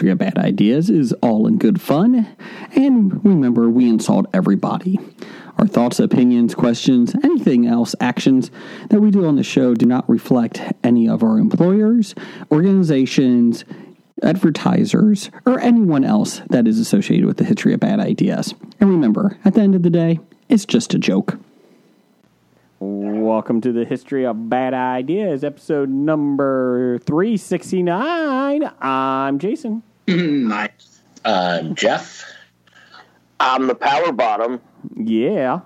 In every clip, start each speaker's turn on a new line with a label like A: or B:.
A: history of bad ideas
B: is all in good fun. And remember, we insult everybody. Our thoughts, opinions, questions, anything else, actions that we do on the show do not reflect any of our employers, organizations, advertisers, or anyone else that is associated with the history of bad ideas. And remember, at the end of the day, it's just a joke. Welcome to the History of Bad Ideas, episode number 369. I'm Jason.
C: Nice.
D: I'm Jeff.
E: I'm the power bottom.
B: Yeah,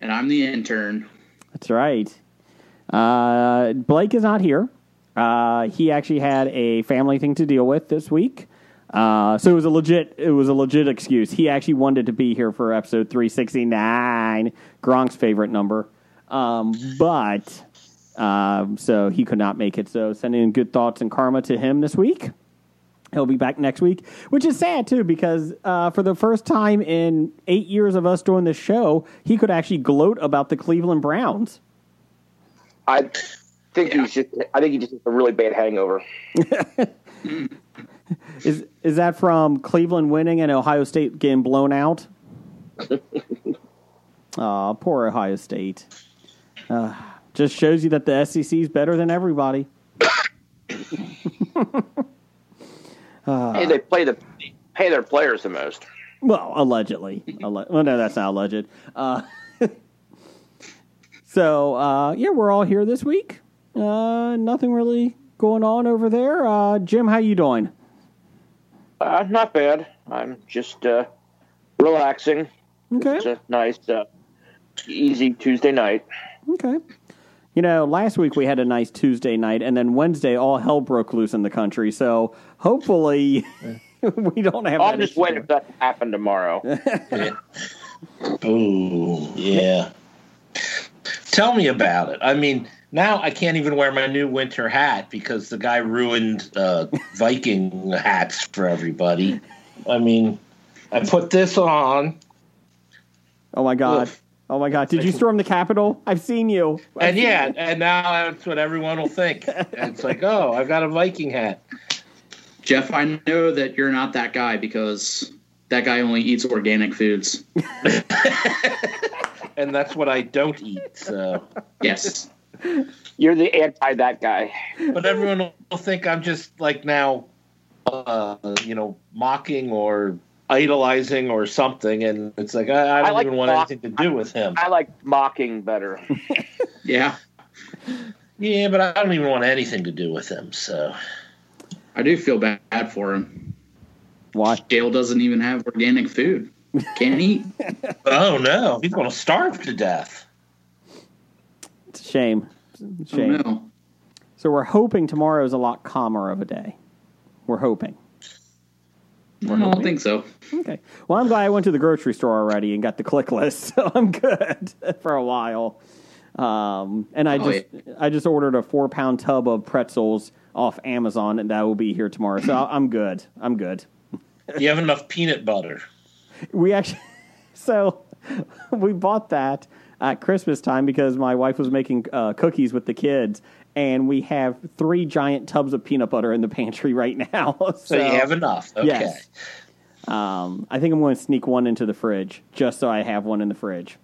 C: And I'm the intern.
B: that's right. Uh, Blake is not here. Uh, he actually had a family thing to deal with this week. Uh, so it was a legit it was a legit excuse. He actually wanted to be here for episode 369, Gronk's favorite number. Um, but um, so he could not make it. So sending good thoughts and karma to him this week. He'll be back next week, which is sad too, because uh, for the first time in eight years of us doing this show, he could actually gloat about the Cleveland Browns.
E: I think he's just. I think he just has a really bad hangover.
B: Is is that from Cleveland winning and Ohio State getting blown out? Aw, poor Ohio State. Uh, just shows you that the SEC is better than everybody.
E: hey, they play the pay their players the most.
B: Well, allegedly. Alle- well, no, that's not alleged. Uh, so, uh, yeah, we're all here this week. Uh, nothing really going on over there. Uh, Jim, how you doing?
E: Uh, not bad. I'm just uh, relaxing.
B: Okay.
E: It's a nice, uh, easy Tuesday night.
B: Okay. You know, last week we had a nice Tuesday night, and then Wednesday all hell broke loose in the country. So hopefully we don't have.
E: I'll
B: that
E: just
B: issue.
E: wait if that happen tomorrow.
D: Ooh, yeah. Tell me about it. I mean, now I can't even wear my new winter hat because the guy ruined uh, Viking hats for everybody. I mean, I put this on,
B: Oh my god!
D: Ugh.
B: Oh my god! Did you storm the Capitol? I've seen you.
D: and yeah, and now that's what everyone will think. It's like, oh, I've got a Viking hat.
C: Jeff, I know that you're not that guy because that guy only eats organic foods.
D: And that's what I don't eat. So,
C: Yes.
E: You're the anti that guy.
D: but everyone will think I'm just like now, uh, you know, mocking or idolizing or something. And it's like I, I don't
E: like
D: even want
E: mock-
D: anything to do with him.
E: I like mocking better.
C: Yeah.
D: Yeah, but I don't even want anything to do with him. So
C: I do feel bad for him.
B: Why?
C: Dale doesn't even have organic food. Can't eat.
D: Oh no, he's going to starve to death.
B: It's a shame. It's a
C: Oh,
B: shame.
C: no.
B: So we're hoping tomorrow is a lot calmer of a day. We're hoping.
C: I don't think so.
B: Okay. Well, I'm glad I went to the grocery store already and got the click list, so I'm good for a while. Um, and I
C: Oh,
B: just I just ordered a four pound tub of pretzels off Amazon, and that will be here tomorrow. So I'm good. I'm good.
D: You have enough peanut butter.
B: We actually so we bought that at Christmas time because my wife was making uh, cookies with the kids, and we have three giant tubs of peanut butter in the pantry right now. so
D: So, you have enough. Okay.
B: Yes. Um, I think I'm going to sneak one into the fridge just so I have one in the fridge.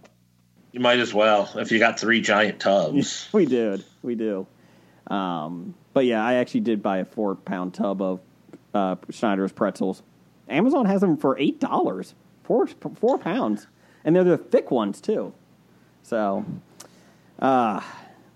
D: You might as well if you got three giant tubs.
B: We did, we do. Um, but yeah, I actually did buy a four pound tub of uh, Snyder's pretzels. Amazon has them for eight dollars, four four pounds, and they're the thick ones too. So, uh,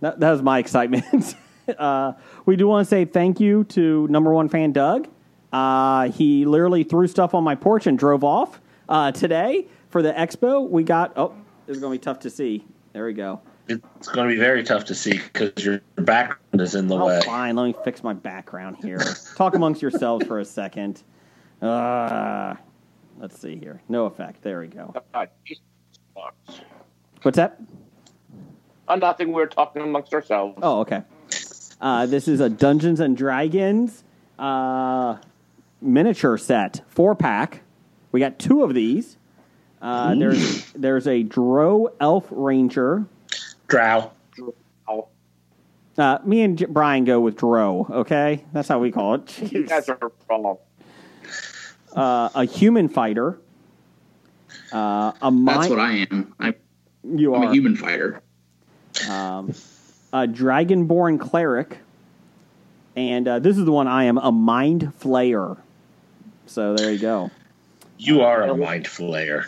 B: that, that was my excitement. uh, we do want to say thank you to number one fan Doug. Uh, he literally threw stuff on my porch and drove off uh, today for the expo. We got oh, is going to be tough to see. There we go.
D: It's going to be very tough to see because your background is in the
B: Oh,
D: way.
B: fine. Let me fix my background here. Talk amongst yourselves for a second. Uh, let's see here. No effect. There we go.
E: God, Jesus fucks.
B: What's that?
E: Uh, nothing. We're talking amongst ourselves.
B: Oh, okay. Uh, this is a Dungeons and Dragons uh, miniature set, four pack. We got two of these. Uh, there's there's a Dro Elf Ranger.
D: Drow.
E: Oh,
B: Uh, me and J- Brian go with Dro. Okay, that's how we call it.
E: you guys are wrong.
B: Uh, a human fighter. Uh, a mi-
C: That's what I am. I,
B: you
C: I'm
B: are
C: a human fighter.
B: um, a dragonborn cleric, and uh, this is the one I am a mind flayer. So there you go.
D: You are a mind flayer.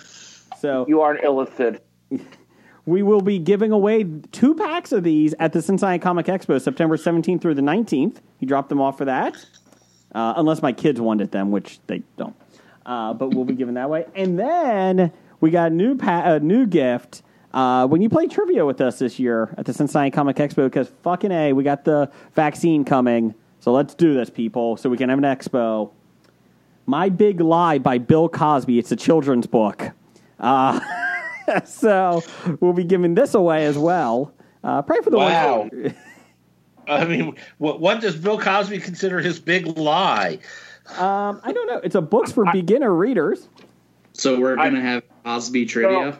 B: So
E: You are an illithid.
B: We will be giving away two packs of these at the Cincinnati Comic Expo, September 17th through the 19th. He dropped them off for that, uh, unless my kids wanted them, which they don't. Uh, but we'll be giving that away, and then we got a new pa- a new gift. Uh, when you play trivia with us this year at the Cincinnati Comic Expo, because fucking A, we got the vaccine coming. So let's do this, people, so we can have an expo. My Big Lie by Bill Cosby. It's a children's book. Uh, so we'll be giving this away as well. Uh, pray for the
D: Wow.
B: ones.
D: I mean, what, what does Bill Cosby consider his big lie?
B: Um, I don't know. It's a books for beginner readers.
C: So we're gonna have Cosby trivia.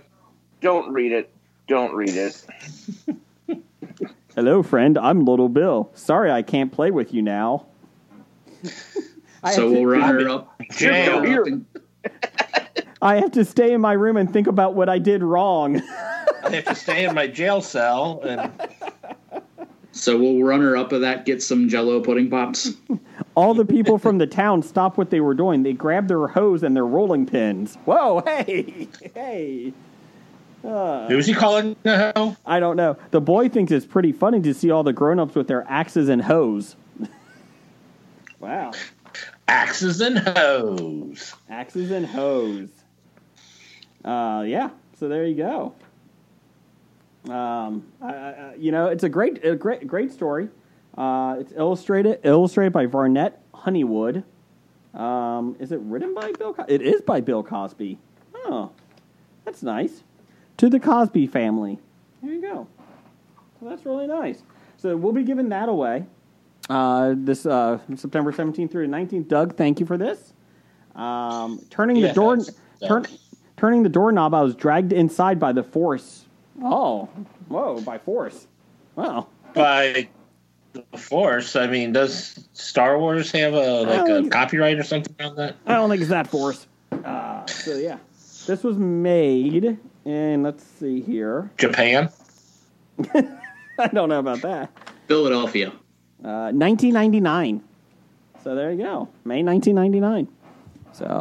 E: Don't read it. Don't read it.
B: Hello, friend. I'm Little Bill. Sorry, I can't play with you now. I
C: So we'll
B: to,
C: run her up.
D: Jail.
C: run her up and-
B: I have to stay in my room and think about what I did wrong.
D: I have to stay in my jail cell and
C: So we'll run her up of that. Get some Jello pudding pops.
B: All the people from the town stopped what they were doing. They grabbed their hose and their rolling pins. Whoa, hey, hey. Uh.
D: who's he calling a hoe?
B: I don't know. The boy thinks it's pretty funny to see all the grown-ups with their axes and hoes. wow.
D: Axes and hoes.
B: Axes and hoes. Uh, yeah. So there you go. Um, I, I, you know, it's a great, a great, great story. Uh, it's illustrated, illustrated by Varnette Honeywood. Um, is it written by Bill? Co- it is by Bill Cosby. Oh, that's nice. To the Cosby family. There you go. So that's really nice. So we'll be giving that away. Uh, this uh, September 17th through the 19th. Doug, thank you for this. Um, turning the door, turn, turning the doorknob. I was dragged inside by the force. Oh, whoa! By force. Wow.
D: By the Force, I mean, does Star Wars have a like a copyright or something on that?
B: I don't think it's that force. Uh, so yeah, this was made in. Let's see here.
D: Japan?
B: I don't know about that.
C: Philadelphia.
B: Uh, 1999. So there you go, May 1999. So,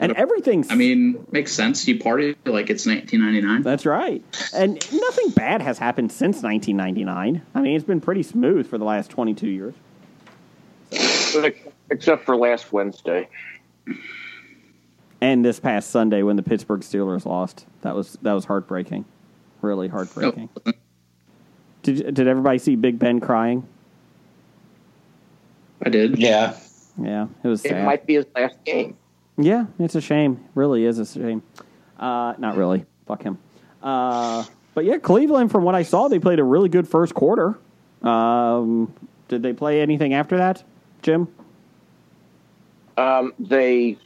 B: and everything's.
C: I mean, makes sense. You party like it's 1999.
B: That's right. And nothing bad has happened since 1999. I mean, it's been pretty smooth for the last 22 years.
E: Except for last Wednesday.
B: And this past Sunday when the Pittsburgh Steelers lost, that was that was heartbreaking, really heartbreaking.
C: Oh,
B: Did did everybody see Big Ben crying?
C: I did.
D: Yeah.
B: Yeah, it was
E: It might be his last game.
B: Yeah, it's a shame. Really is a shame. Uh, not really. Fuck him. Uh, but yeah, Cleveland. From what I saw, they played a really good first quarter. Um, did they play anything after that, Jim?
E: Um, they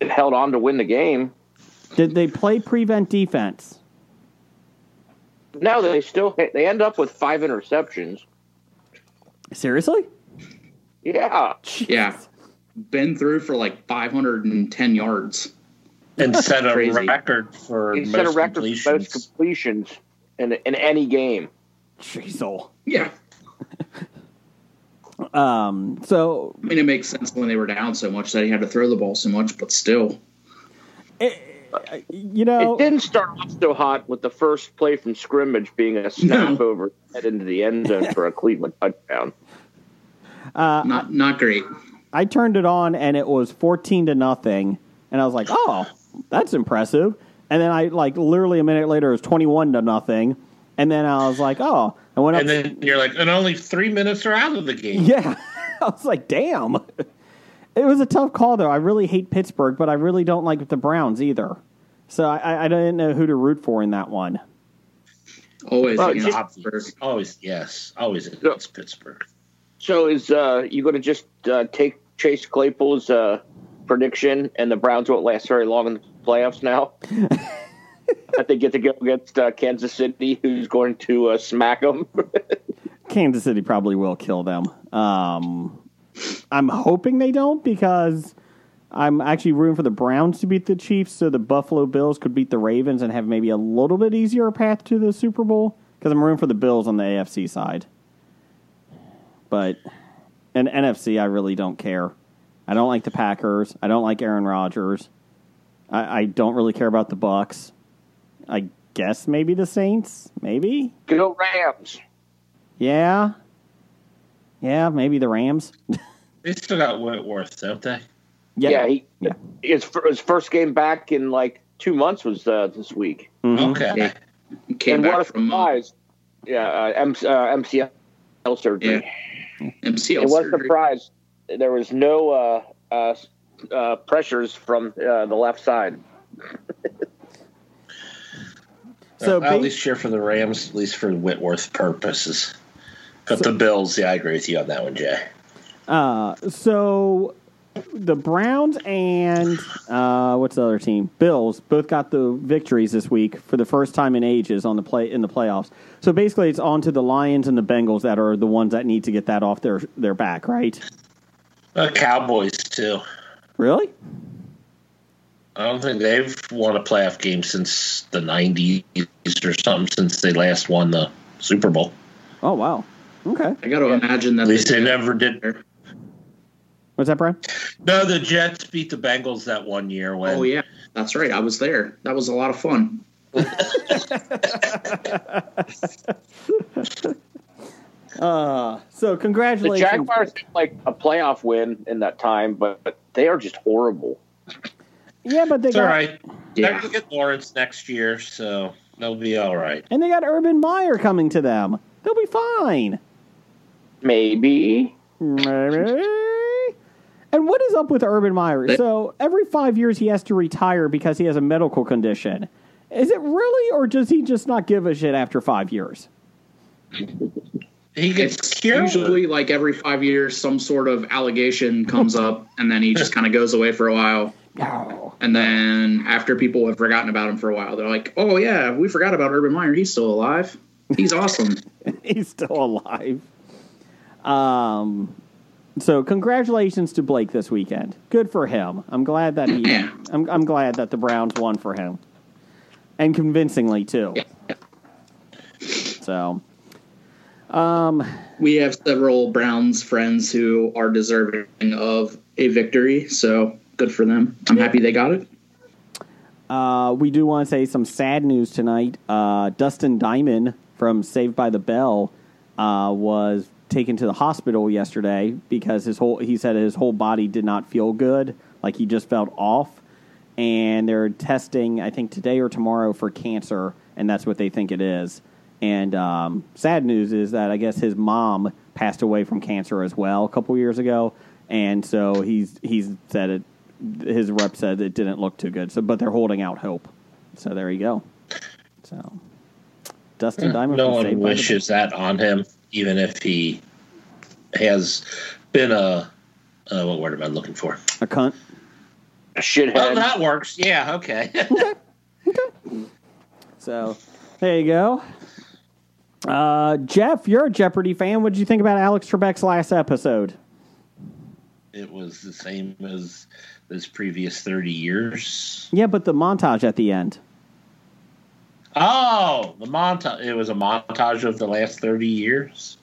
E: held on to win the game.
B: Did they play prevent defense?
E: No, they still they end up with five interceptions.
B: Seriously?
E: Yeah,
C: Yeah. Ben threw for like 510 yards.
D: And set a
C: Crazy.
D: record for
E: he
D: most
E: set a record for
D: completions.
E: most completions in in any game.
B: Jeez,
C: Yeah.
B: Um. So
C: I mean, it makes sense when they were down so much that he had to throw the ball so much, but still.
B: you know,
E: It didn't start off so hot with the first play from scrimmage being a snap
C: No.
E: over head into the end zone for a Cleveland touchdown.
C: Not not great.
B: I turned it on and it was fourteen to nothing, and I was like, "Oh, that's impressive." And then I like literally a minute later it was twenty one to nothing. And then I was like, oh, I went up.
D: And then you're like, and only three minutes are out of the game.
B: yeah, I was like, damn. It was a tough call though. I really hate Pittsburgh, but I really don't like the Browns either. So I, I, I didn't know who to root for in that one.
C: Always
E: Well,
C: against
E: just-
C: Pittsburgh.
D: Always, yes, always against Pittsburgh.
E: So is uh, you going to just uh, take Chase Claypool's uh, prediction, and the Browns won't last very long in the playoffs now? that they get to go against uh, Kansas City, who's going to uh, smack them.
B: Kansas City probably will kill them. Um, I'm hoping they don't because I'm actually rooting for the Browns to beat the Chiefs so the Buffalo Bills could beat the Ravens and have maybe a little bit easier path to the Super Bowl because I'm rooting for the Bills on the AFC side. But in NFC, I really don't care. I don't like the Packers. I don't like Aaron Rodgers. I, I don't really care about the Bucs. I guess maybe the Saints. Maybe.
E: go Rams.
B: Yeah. Yeah, maybe the Rams.
D: They still got Whitworth, don't they?
E: Yeah, he,
B: Yeah.
E: his, his first game back in like two months was uh, this week.
B: Mhm.
D: Okay.
C: Yeah. Came
E: and what a
C: back from uh,
E: surprise! yeah, uh, M- uh, MCL surgery.
C: MCL
E: And what a
C: surgery.
E: surprise! There was no uh, uh, uh, pressures from uh, the left side.
B: So
D: I'll at least cheer for the Rams, at least for Whitworth purposes. But the Bills, yeah, I agree with you on that one, Jay.
B: Uh, so the Browns and uh, what's the other team? Bills both got the victories this week for the first time in ages on the play in the playoffs. So basically, it's on to the Lions and the Bengals that are the ones that need to get that off their their back, right?
D: Uh, Cowboys too.
B: Really?
D: I don't think they've won a playoff game since the '90s or something. Since they last won the Super Bowl,
B: Oh wow. Okay.
C: I got to imagine that
D: at least
C: they
D: they never did.
B: What's that, Brian?
D: No, the Jets beat the Bengals that one year when.
C: Oh yeah, that's right. I was there. That was a lot of fun.
B: Uh, so
E: The
B: congratulations.
E: Jaguars had like a playoff win in that time, but, but they are just horrible.
B: Yeah, but they
D: It's
B: got
D: all right.
C: Yeah.
D: They're gonna get Lawrence next year, so they'll be all right.
B: and they got Urban Meyer coming to them. They'll be fine.
E: Maybe.
B: Maybe. And what is up with Urban Meyer? So every five years he has to retire because he has a medical condition. Is it really, or does he just not give a shit after five years?
D: He gets
C: It's
D: cured.
C: usually like every five years, some sort of allegation comes up, and then he just kind of goes away for a while.
B: No.
C: And then after people have forgotten about him for a while, they're like, "Oh yeah, we forgot about Urban Meyer. He's still alive. He's awesome."
B: He's still alive. Um. So congratulations to Blake this weekend. Good for him. I'm glad that he.
C: Yeah.
B: I'm, I'm glad that the Browns won for him, and convincingly too. Yeah. So. Um.
C: we have several Browns friends who are deserving of a victory, so good for them. I'm happy they got it.
B: Uh, we do want to say some sad news tonight. Uh, Dustin Diamond from Saved by the Bell uh, was taken to the hospital yesterday because his whole he said his whole body did not feel good, like he just felt off, and they're testing I think today or tomorrow for cancer, and that's what they think it is. And um, sad news is that I guess his mom passed away from cancer as well a couple years ago, and so he's he's said it. His rep said it didn't look too good. So, but they're holding out hope. So there you go. So Dustin Diamond.
D: no one wishes that on him, even if he has been a uh, what word am I looking for?
B: a cunt.
E: A shithead.
D: Well, that works. Yeah, okay.
B: So there you go. Uh, Jeff, you're a Jeopardy fan. What did you think about Alex Trebek's last episode?
D: it was the same as this previous thirty years.
B: Yeah, but the montage at the end.
D: Oh, the montage. It was a montage of the last thirty years.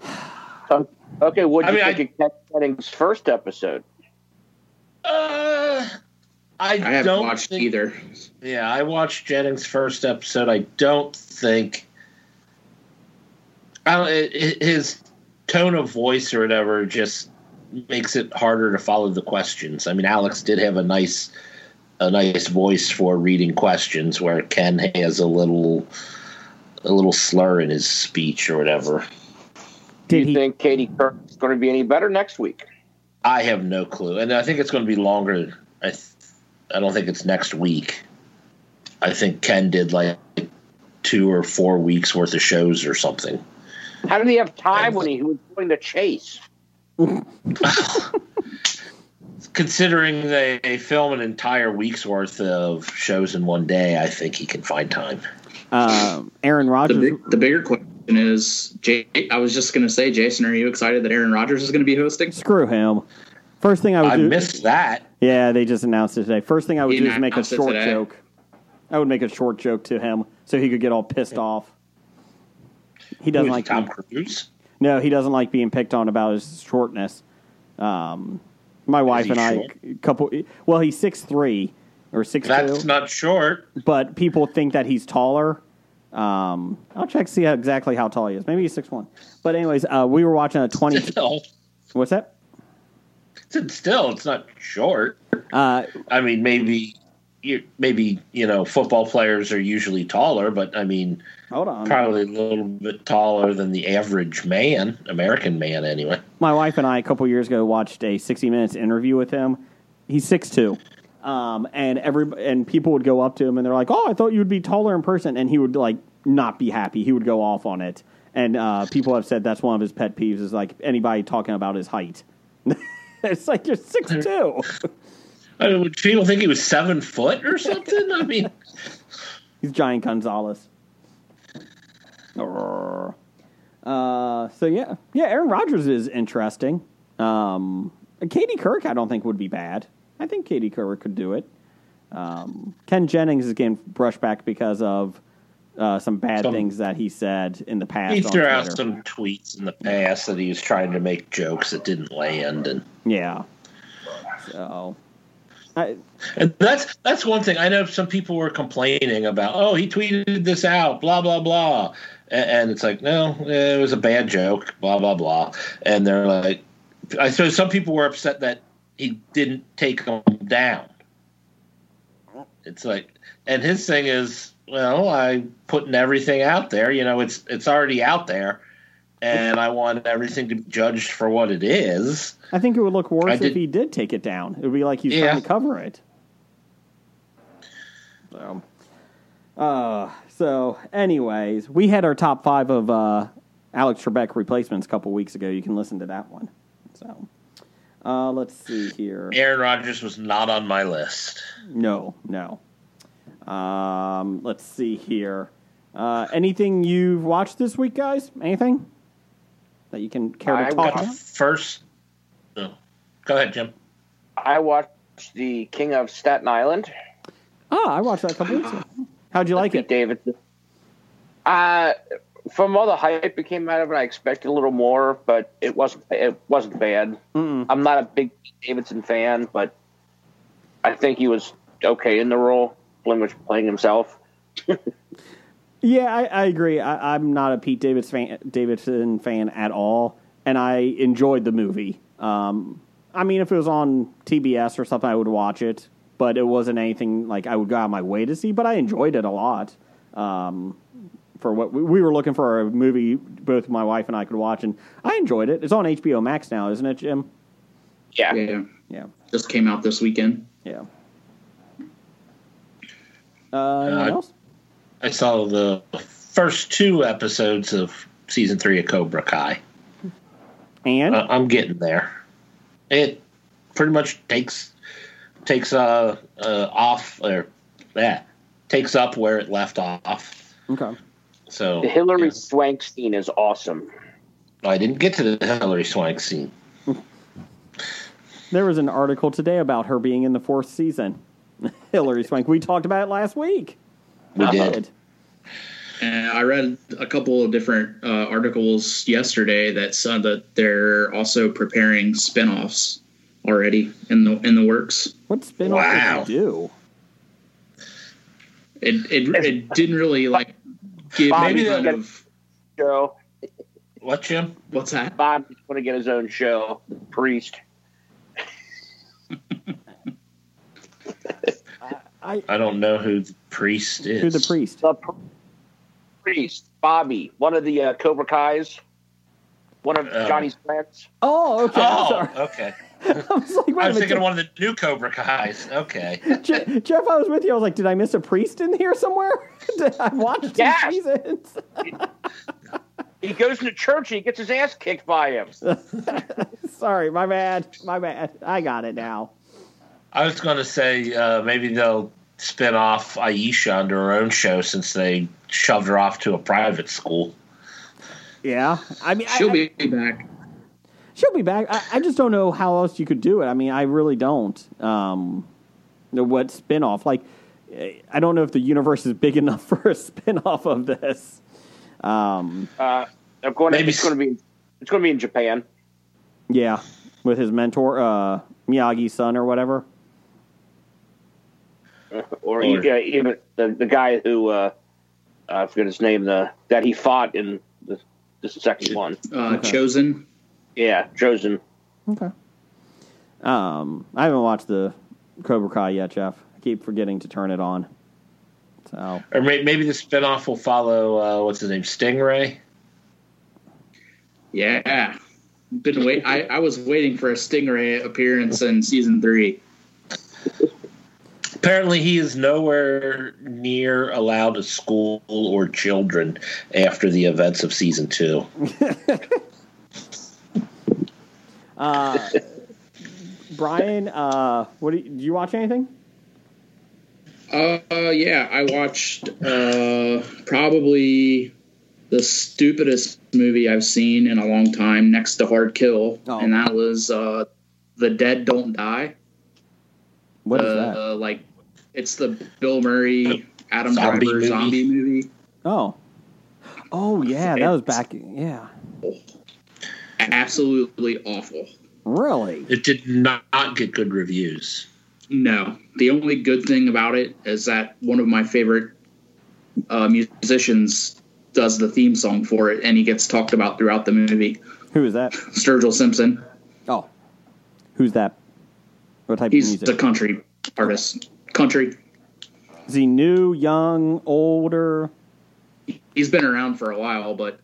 E: okay, what do
D: I
E: you
D: mean,
E: think of Ken Jennings' first episode?
D: Uh, I,
C: I haven't
D: don't
C: watched
D: think-
C: either.
D: Yeah, I watched Jennings' first episode. I don't think I don't, it, it- his tone of voice or whatever just makes it harder to follow the questions. I mean, Alex did have a nice a nice voice for reading questions, where Ken has a little a little slur in his speech or whatever.
E: Do you
B: he?
E: think Katie Couric is going to be any better next week?
D: I have no clue, and I think it's going to be longer. I th- I don't think it's next week. I think Ken did like two or four weeks worth of shows or something.
E: How did he have time when he was doing the chase?
D: Considering they, they film an entire week's worth of shows in one day, I think he can find time.
B: Um, Aaron
C: The,
B: Rodgers.
C: big, the bigger question is, Jay, I was just going to say, Jason, are you excited that Aaron Rodgers is going to be hosting?
B: Screw him. First thing I would
D: I
B: do.
D: missed that.
B: Yeah, they just announced it today. First thing I would
C: He
B: do is make a short joke. I would make a short joke to him so he could get all pissed off. He doesn't
D: Who is
B: like
D: Tom
B: being,
D: Cruise.
B: no, he doesn't like being picked on about his shortness. Um, my wife
D: he
B: and I,
D: short?
B: a couple. Well, he's six three or six
D: That's
B: two,
D: not short.
B: but people think that he's taller. Um, I'll check to see how, exactly how tall he is. Maybe he's six one. But anyways, uh, we were watching a twenty.
D: Still,
B: what's that?
D: It's still, it's not short.
B: Uh,
D: I mean, maybe, you, maybe you know, football players are usually taller, but I mean,
B: hold on.
D: probably a little bit taller than the average man, American man, anyway.
B: my wife and I a couple years ago watched a 60 minutes interview with him. He's six two, um, and every and people would go up to him and they're like, "Oh, I thought you would be taller in person," and he would like not be happy. He would go off on it, and uh, people have said that's one of his pet peeves is like anybody talking about his height. it's like you're six two.
D: I mean, would people think he was seven foot or something? I mean,
B: He's Giant Gonzalez. Uh, so yeah, yeah. Aaron Rodgers is interesting. Um, Katie Couric, I don't think would be bad. I think Katie Couric could do it. Um, Ken Jennings is getting brushed back because of uh, some bad
D: Some-
B: things that he said in the past.
D: he threw out some tweets in the past that he was trying to make jokes that didn't land, and
B: Yeah. So, I,
D: And that's that's one thing. I know some people were complaining about. Oh, he tweeted this out, blah blah blah, and, and it's like, no, it was a bad joke, blah blah blah. And they're like, I suppose some people were upset that he didn't take them down. It's like, and his thing is, well, I'm putting everything out there. You know, it's it's already out there, and I want everything to be judged for what it is.
B: I think it would look worse if he did take it down. It would be like he's
D: Yeah.
B: trying to cover it. So, uh, so anyways, we had our top five of uh, Alex Trebek replacements a couple weeks ago. You can listen to that one. So, uh, let's see here.
D: Aaron Rodgers was not on my list.
B: No, no. Um, let's see here. Uh, anything you've watched this week, guys? Anything that you can care to
E: I
B: talk about?
D: first. No. Go ahead, Jim.
E: I watched the King of Staten Island.
B: Oh, I watched that a couple weeks ago. How'd you like
E: Pete
B: it?
E: Davidson. Uh, from all the hype that came out of it, I expected a little more, but it wasn't. It wasn't bad.
B: Mm-mm.
E: I'm not a big Davidson fan, but I think he was okay in the role. Flynn was playing himself.
B: Yeah, I, I agree. I, I'm not a Pete Davidson fan, Davidson fan at all, and I enjoyed the movie. Um, I mean, if it was on TBS or something, I would watch it, but it wasn't anything like I would go out of my way to see. But I enjoyed it a lot. Um, for what we, we were looking for a movie, both my wife and I could watch, and I enjoyed it. It's on HBO Max now, isn't it, Jim?
E: Yeah.
C: Yeah,
B: Yeah,
C: just came out this weekend.
B: yeah. Uh, anyone
D: I-
B: else?
D: I saw the first two episodes of season three of Cobra Kai.
B: And
D: Uh, I'm getting there. It pretty much takes takes uh, uh off or yeah takes up where it left off.
B: okay.
D: So
E: The Hilary
D: yeah.
E: Swank scene is awesome.
D: I didn't get to the Hilary Swank scene.
B: There was an article today about her being in the fourth season. Hilary Swank. We talked about it last week.
D: We did.
C: And I read a couple of different uh, articles yesterday that said that they're also preparing spin-offs already in the in the works.
B: What spin off
D: Wow.
B: did you do?
C: It it, it didn't really like give
E: Bob,
C: any
E: you
C: kind
E: get-
C: of
E: Show.
D: What, Jim?
C: what's that?
E: Bob is going to get his own show. The Priest.
B: I
D: I don't know who the priest is.
B: Who the priest?
E: The pr- priest, Bobby, one of the uh, Cobra Kai's, one of
D: Oh.
E: Johnny's friends.
B: Oh, okay. I'm
D: Oh,
B: sorry.
D: okay.
B: I was like, wait
D: I
B: a
D: was
B: minute.
D: thinking of one of the new Cobra Kai's. Okay.
B: Je- Jeff, I was with you. I was like, did I miss a priest in here somewhere? I watched two
E: Yes.
B: seasons.
E: He goes to church and he gets his ass kicked by him.
B: Sorry, my bad. My bad. I got it now.
D: I was going to say uh, maybe they'll spin off Aisha under her own show since they shoved her off to a private school.
B: Yeah. I mean,
C: She'll
B: I,
C: be back.
B: She'll be back. I, I just don't know how else you could do it. I mean, I really don't. Um, what spin off? Like, eh, I don't know if the universe is big enough for a spin off of this. Um,
E: Uh, I'm going.
D: Maybe
E: it's going to be. It's going to be in Japan.
B: yeah, with his mentor, uh, Miyagi's son or whatever.
E: or,
D: Or-
E: uh, even the the guy who uh, I forget his name, the that he fought in the the second one.
C: Uh,
B: Okay.
C: Chozen.
E: Yeah, Chozen.
B: Okay. Um, I haven't watched the Cobra Kai yet, Jeff. I keep forgetting to turn it on. So
D: Or may- maybe the spinoff will follow, uh, what's his name, Stingray?
C: Yeah. Been wait. I, I was waiting for a Stingray appearance in season three.
D: Apparently, he is nowhere near allowed to school or children after the events of season two.
B: Uh, Brian, uh, what do you, do you watch anything?
C: Uh, yeah, I watched uh probably the stupidest movie I've seen in a long time, next to Hard Kill,
B: Oh.
C: and that was uh, The Dead Don't Die.
B: What is that?
C: uh, like it's the Bill Murray Adam
D: Zombie
C: Driver
D: movie.
C: zombie movie.
B: Oh, oh yeah, that was back. Yeah,
C: Absolutely awful.
B: really.
D: It did not get good reviews.
C: No, the only good thing about it is that one of my favorite uh, musicians does the theme song for it, and he gets talked about throughout the movie.
B: Who is that?
C: Sturgill Simpson.
B: Oh, who's that? What type
C: He's
B: of
C: the
B: music?
C: country artist. Country.
B: Is he new, young, older?
C: He's been around for a while, but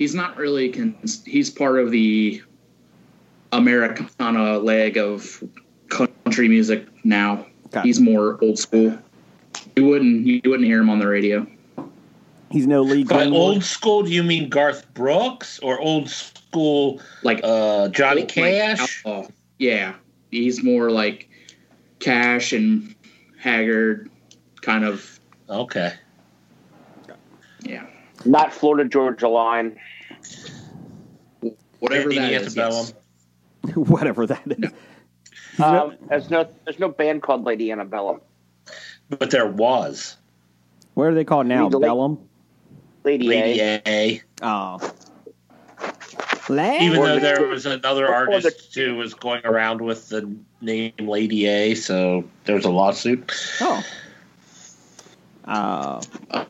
C: he's not really. Con- he's part of the Americana leg of country music now.
B: Got
C: He's more old school. You wouldn't. You wouldn't hear him on the radio.
B: He's no Lee
D: By
B: Glenwood.
D: old school, do you mean Garth Brooks or old school
C: Like
D: uh, Johnny Cash?
C: outlaw. yeah, he's more like Cash and Haggard, kind of.
D: Okay.
C: Yeah,
E: Not Florida Georgia Line.
C: whatever
D: Andy
C: that is. Yes.
B: Whatever that is. No-
E: Um, there's no there's no band called Lady Antebellum.
D: But there was.
B: what are they called now?
E: Legal-
B: Bellum.
E: Lady,
D: Lady
E: A.
D: A.
B: Oh. Lady.
D: Even though there was another
E: or the-
D: artist who was going around with the name Lady A, so there was a lawsuit.
B: Oh. Uh,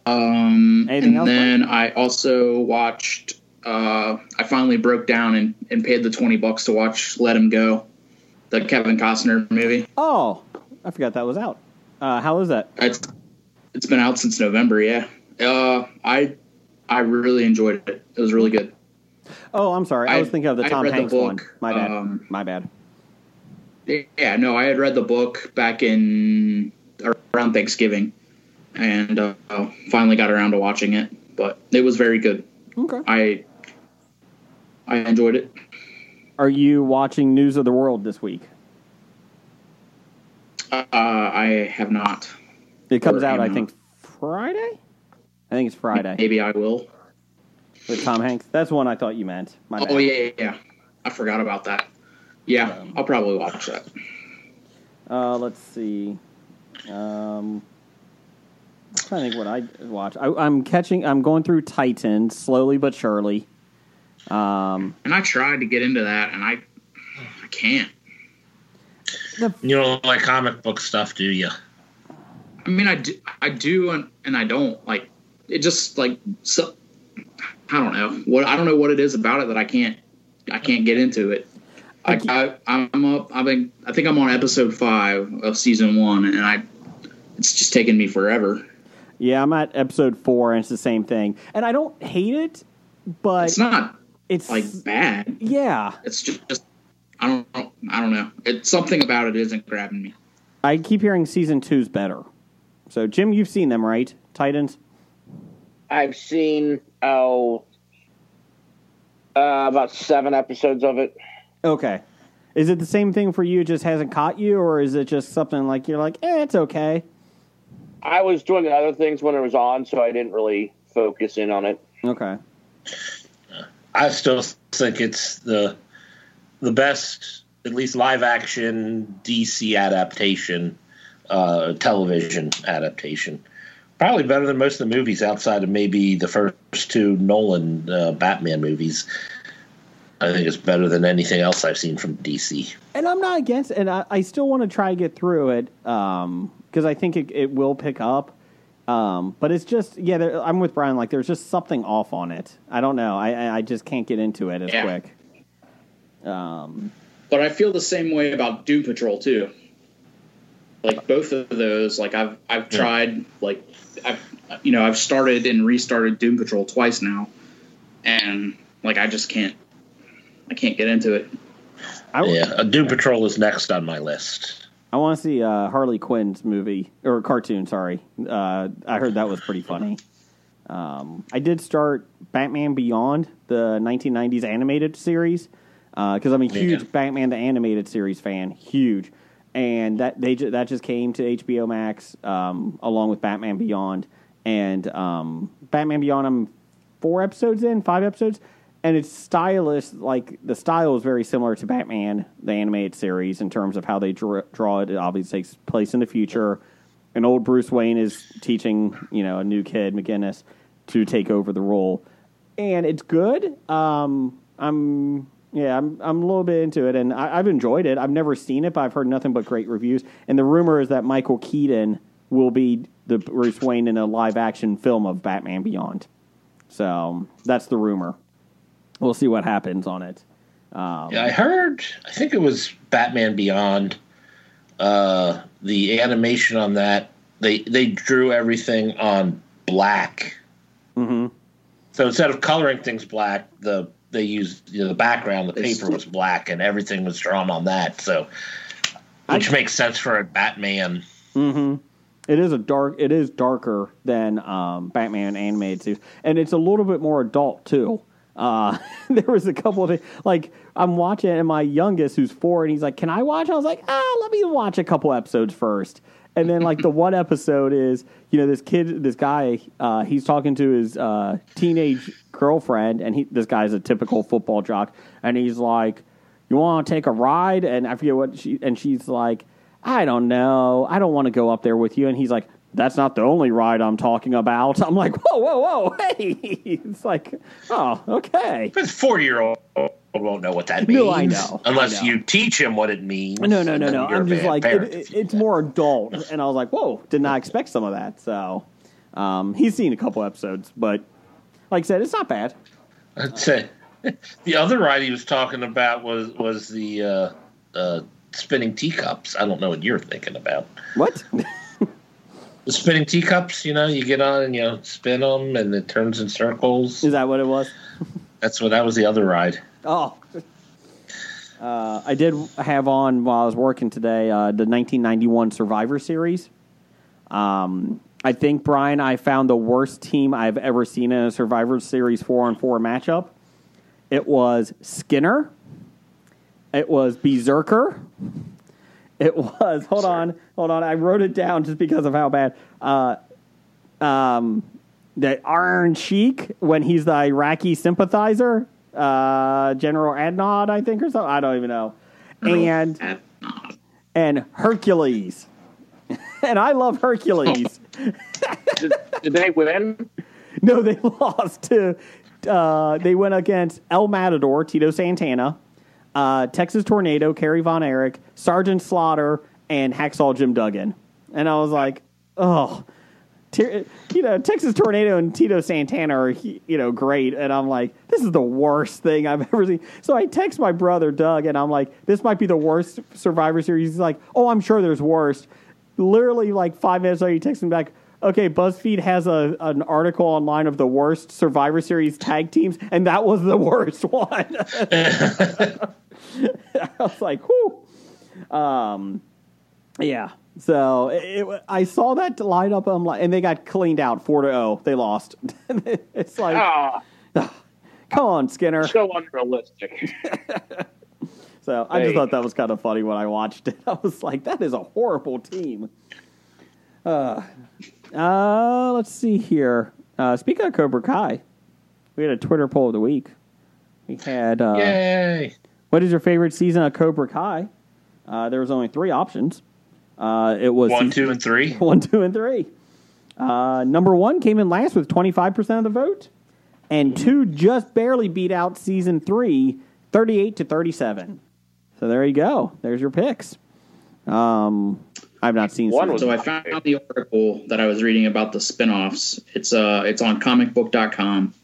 C: Um,
B: Anything
C: and
B: else,
C: then I also watched. Uh, I finally broke down and, and paid the twenty bucks to watch Let Him Go, the Kevin Costner movie.
B: oh, I forgot that was out. Uh, was that?
C: It's it's been out since November. Yeah, uh, I I really enjoyed it. It was really good.
B: Oh, I'm sorry. I,
C: I-
B: was thinking of the Tom
C: read the
B: Hanks one. My bad.
C: um,
B: My bad.
C: Yeah, no, I had read the book back in around Thanksgiving, and uh, finally got around to watching it. But it was very good.
B: Okay.
C: I I enjoyed it.
B: Are you watching News of the World this week?
C: Uh, I have not.
B: It comes
C: Or
B: out, I
C: not.
B: think, Friday. I think it's Friday
C: Maybe I will.
B: with Tom Hanks. That's one I thought you meant. My
C: Oh yeah, yeah, yeah. I forgot about that. Yeah, I'll probably watch that.
B: Uh, let's see. Um, I'm trying to think what I watch. I, I'm catching. I'm going through Titan slowly but surely. Um,
C: And I tried to get into that, and I I can't.
D: You don't like comic book stuff, do you?
C: I mean, I do, I do, and, and I don't. Like it just like so. I don't know what I don't know what it is about it that I can't I can't get into it.
B: I
C: I,
B: keep-
C: I I'm up. I think I think I'm on episode five of season one, and I it's just taking me forever.
B: Yeah, I'm at episode four, and it's the same thing. And I don't hate it, but
C: It's not
B: it's
C: like bad.
B: yeah.
C: It's just, just I don't know. I don't know. It's something about it isn't grabbing me.
B: I keep hearing season two's better. So Jim, you've seen them, right? Titans.
E: I've seen oh uh, about seven episodes of it.
B: Okay. Is it the same thing for you? It just hasn't caught you, or is it just something like you're like, eh, it's okay?
E: I was doing other things when it was on, so I didn't really focus in on it.
B: Okay.
D: I still think it's the the best, at least live action DC adaptation, uh, television adaptation. Probably better than most of the movies outside of maybe the first two Nolan uh, Batman movies. I think it's better than anything else I've seen from DC.
B: And I'm not against, and I, I still want to try to get through it because I think it, it will pick up. Um, but it's just, yeah, there, I'm with Brian. Like, there's just something off on it. I don't know. I, I- I just can't get into it as
C: Yeah.
B: quick. Um,
C: But I feel the same way about Doom Patrol too. Like both of those, like I've I've tried like I've you know I've started and restarted Doom Patrol twice now, and like I just can't I can't get into it.
B: I,
D: Yeah, Doom Patrol is next on my list.
B: I want to see uh, Harley Quinn's movie or cartoon. Sorry, uh, I heard that was pretty funny. Um, I did start Batman Beyond, the 1990s animated series, because I'm a huge
D: Yeah.
B: Batman the animated series fan, huge, and that they ju- that just came to HBO Max um, along with Batman Beyond, and um, Batman Beyond. I'm four episodes in, five episodes, and it's stylish. Like the style is very similar to Batman, the animated series, in terms of how they draw, draw it. It obviously takes place in the future. An old Bruce Wayne is teaching, you know, a new kid McGinnis to take over the role, and it's good. Um, I'm yeah, I'm I'm a little bit into it, and I, I've enjoyed it. I've never seen it, but I've heard nothing but great reviews. And the rumor is that Michael Keaton will be the Bruce Wayne in a live action film of Batman Beyond. So that's the rumor. We'll see what happens on it. Um,
D: Yeah, I heard. I think it was Batman Beyond. Uh, the animation on that they they drew everything on black.
B: hmm
D: So instead of coloring things black, the they used you know, the background, the paper was black, and everything was drawn on that. So, which makes sense for a Batman.
B: hmm It is a dark. It is darker than um, Batman animated series, and it's a little bit more adult too. Uh, there was a couple of like I'm watching, and my youngest, who's four, and he's like, "Can I watch?" I was like, "Ah, let me watch a couple episodes first. And then like the one episode is, you know, this kid, this guy, uh, he's talking to his uh, teenage girlfriend, and he, this guy's a typical football jock, and he's like, "You want to take a ride?" And I forget what she, and she's like, "I don't know, I don't want to go up there with you." And he's like, "That's not the only ride I'm talking about." I'm like, "Whoa, whoa, whoa, hey!" It's like, "Oh, okay."
D: But four year old won't know what that means.
B: No, I know.
D: Unless
B: I know.
D: you teach him what it means.
B: No, no, no, no. I'm just like it, it- it's more adult, and I was like, "Whoa!" Did not expect some of that. So um, he's seen a couple episodes, but like I said, it's not bad.
D: I'd say the other ride he was talking about was was the uh, uh, spinning teacups. I don't know what you're thinking about.
B: What?
D: The spinning teacups, you know, you get on and you know, spin them, and it turns in circles.
B: Is that what it was?
D: That's what that was the other ride.
B: Oh. Uh, I did have on while I was working today uh, the 1991 Survivor Series. Um, I think Brian, I found the worst team I've ever seen in a Survivor Series four on four matchup. It was Skinner. It was Berserker. It was hold on, hold on. I wrote it down just because of how bad. Uh, um, the Iron Sheik when he's the Iraqi sympathizer, uh, General Adnod, I think, or something. I don't even know. And and Hercules, and I love Hercules.
E: Did, did they win?
B: No, they lost to. Uh, they went against El Matador, Tito Santana, uh, Texas Tornado, Kerry Von Erich, Sergeant Slaughter, and Hacksaw Jim Duggan. And I was like, oh, you know, Texas Tornado and Tito Santana are, you know, great. And I'm like, this is the worst thing I've ever seen. So I text my brother, Doug, and I'm like, this might be the worst Survivor Series. He's like, oh, I'm sure there's worse. literally like five minutes later, he texts me back. Okay, BuzzFeed has a an article online of the worst Survivor Series tag teams, and that was the worst one. I was like, whoo. Um, yeah. So it, it, I saw that lineup. I'm like, and they got cleaned out four to zero. They lost. it's like,
E: Ah,
B: come on, Skinner.
E: so unrealistic.
B: So I just thought that was kind of funny when I watched it. I was like, that is a horrible team. Uh, uh let's see here. Uh, speaking of Cobra Kai, we had a Twitter poll of the week. We had uh,
D: Yay!
B: What is your favorite season of Cobra Kai? Uh, there was only three options. Uh, it was
D: One, two, and three.
B: one, two, and three. Uh, number one came in last with 25% of the vote. And two just barely beat out season three, 38 to 37. So there you go. There's your picks. Um, I've not seen
E: One
C: So I found
E: favorite.
C: the article that I was reading about the spin-offs. It's uh it's on comicbook.com.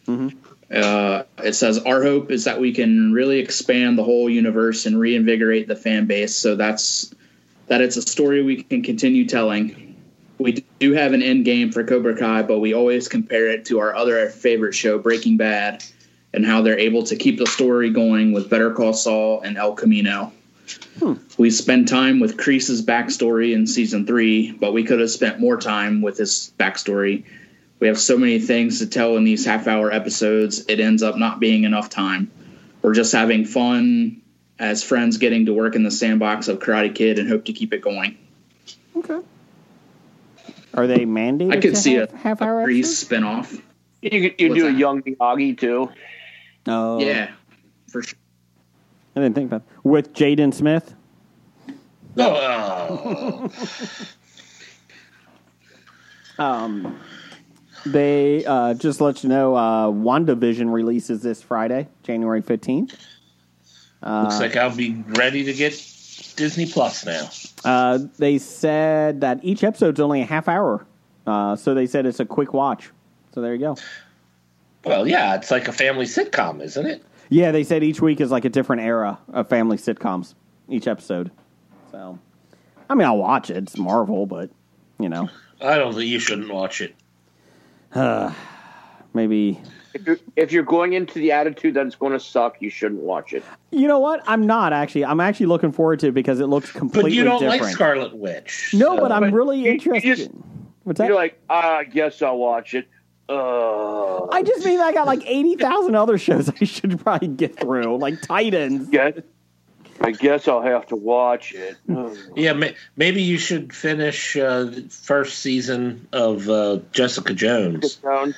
C: Uh, it says our hope is that we can really expand the whole universe and reinvigorate the fan base. So that's that it's a story we can continue telling. We do have an end game for Cobra Kai, but we always compare it to our other favorite show, Breaking Bad, and how they're able to keep the story going with Better Call Saul and El Camino. We spend time with Kreese's backstory in season three, but we could have spent more time with his backstory. We have so many things to tell in these half hour episodes, it ends up not being enough time. We're just having fun as friends getting to work in the sandbox of Karate Kid and hope to keep it going.
B: Okay. Are they mandated?
C: I could
B: to
C: see
B: have
C: a,
B: half hour
C: Kreese spinoff.
E: You could you
C: What's
E: do a
C: that?
E: young Miyagi too.
B: Oh,
C: Yeah, for sure.
B: I didn't think about with Jaden Smith.
D: Oh,
B: Um, they uh, just let you know uh, WandaVision releases this Friday, January fifteenth.
D: looks like I'll be ready to get Disney Plus now.
B: Uh, they said that each episode's only a half hour, uh, so they said it's a quick watch. So there you go.
D: Well, yeah, it's like a family sitcom, isn't it?
B: Yeah, they said each week is like a different era of family sitcoms. Each episode. So, I mean, I'll watch it. It's Marvel, but you know,
D: I don't think you shouldn't watch it.
B: maybe.
E: If you're, if you're going into the attitude that it's going to suck, you shouldn't watch it.
B: You know what? I'm not actually. I'm actually looking forward to it because it looks completely
D: But you don't
B: different.
D: like Scarlet Witch.
B: no,
D: so-
B: but I'm
E: But
B: really
E: you- you
B: interested.
E: just-
B: What's that?
E: You're like, "Ah, I guess I'll watch it. Uh,
B: I just mean I got like eighty thousand other shows I should probably get through, like Titans.
E: guess, I guess I'll have to watch it.
D: Yeah, ma- maybe you should finish uh, the first season of uh, Jessica Jones,
E: Jones.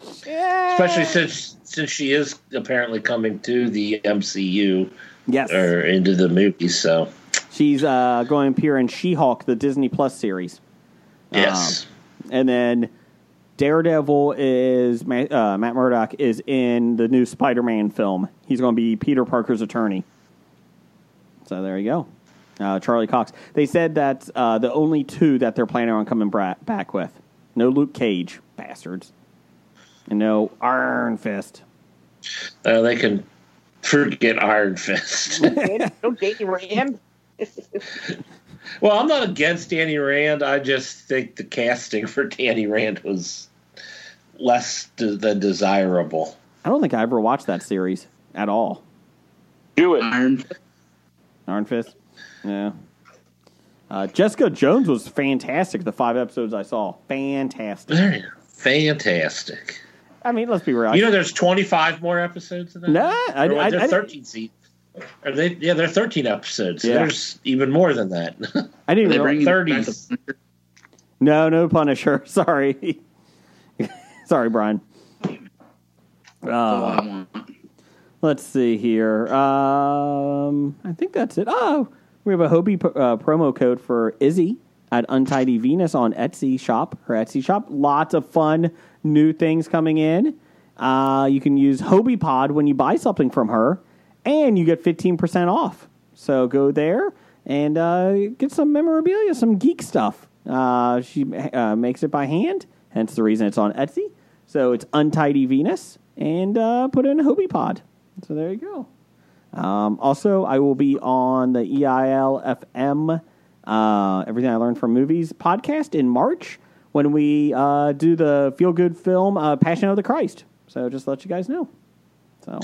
D: especially since since she is apparently coming to the MCU
B: Yes,
D: or into the movies. So
B: she's uh, going to appear in She-Hulk, the Disney Plus series,
D: yes,
B: and then Daredevil is Ma- uh, Matt Murdock is in the new Spider-Man film. He's going to be Peter Parker's attorney. So there you go. Uh, Charlie Cox. They said that uh, the only two that they're planning on coming bra- back with. No Luke Cage, bastards. And no Iron Fist.
D: uh, they can forget Iron Fist.
E: no Danny Rand.
D: well, I'm not against Danny Rand. I just think the casting for Danny Rand was less de- than desirable.
B: I don't think I ever watched that series at all.
E: Do it.
C: Iron
B: Iron Fist. Yeah. Uh, Jessica Jones was fantastic. The five episodes I saw, fantastic.
D: Very fantastic.
B: I mean, let's be real.
D: You know, there's 25 more episodes in that.
B: Nah, I- I-
D: they're
B: I-
D: 13 seasons. Are they? Yeah, they're 13 episodes.
B: Yeah.
D: There's even more than that.
B: I didn't
C: They
B: even.
C: bring
D: 30s.
B: No, no Punisher. Sorry. Sorry, Brian. Uh, let's see here. Um, I think that's it. Oh, we have a HOBI uh, promo code for Izzy at Untidy Venus on Etsy shop. Her Etsy shop. Lots of fun new things coming in. Uh, you can use HOBI Pod when you buy something from her, and you get fifteen percent off. So go there and uh, get some memorabilia, some geek stuff. Uh, she uh, makes it by hand, hence the reason it's on Etsy. So it's Untidy Venus, and uh, put in a HOBI Pod. So there you go. Um, also, I will be on the E EIL FM uh, Everything I Learned from Movies podcast in March when we uh, do the feel good film uh, Passion of the Christ. So just to let you guys know. So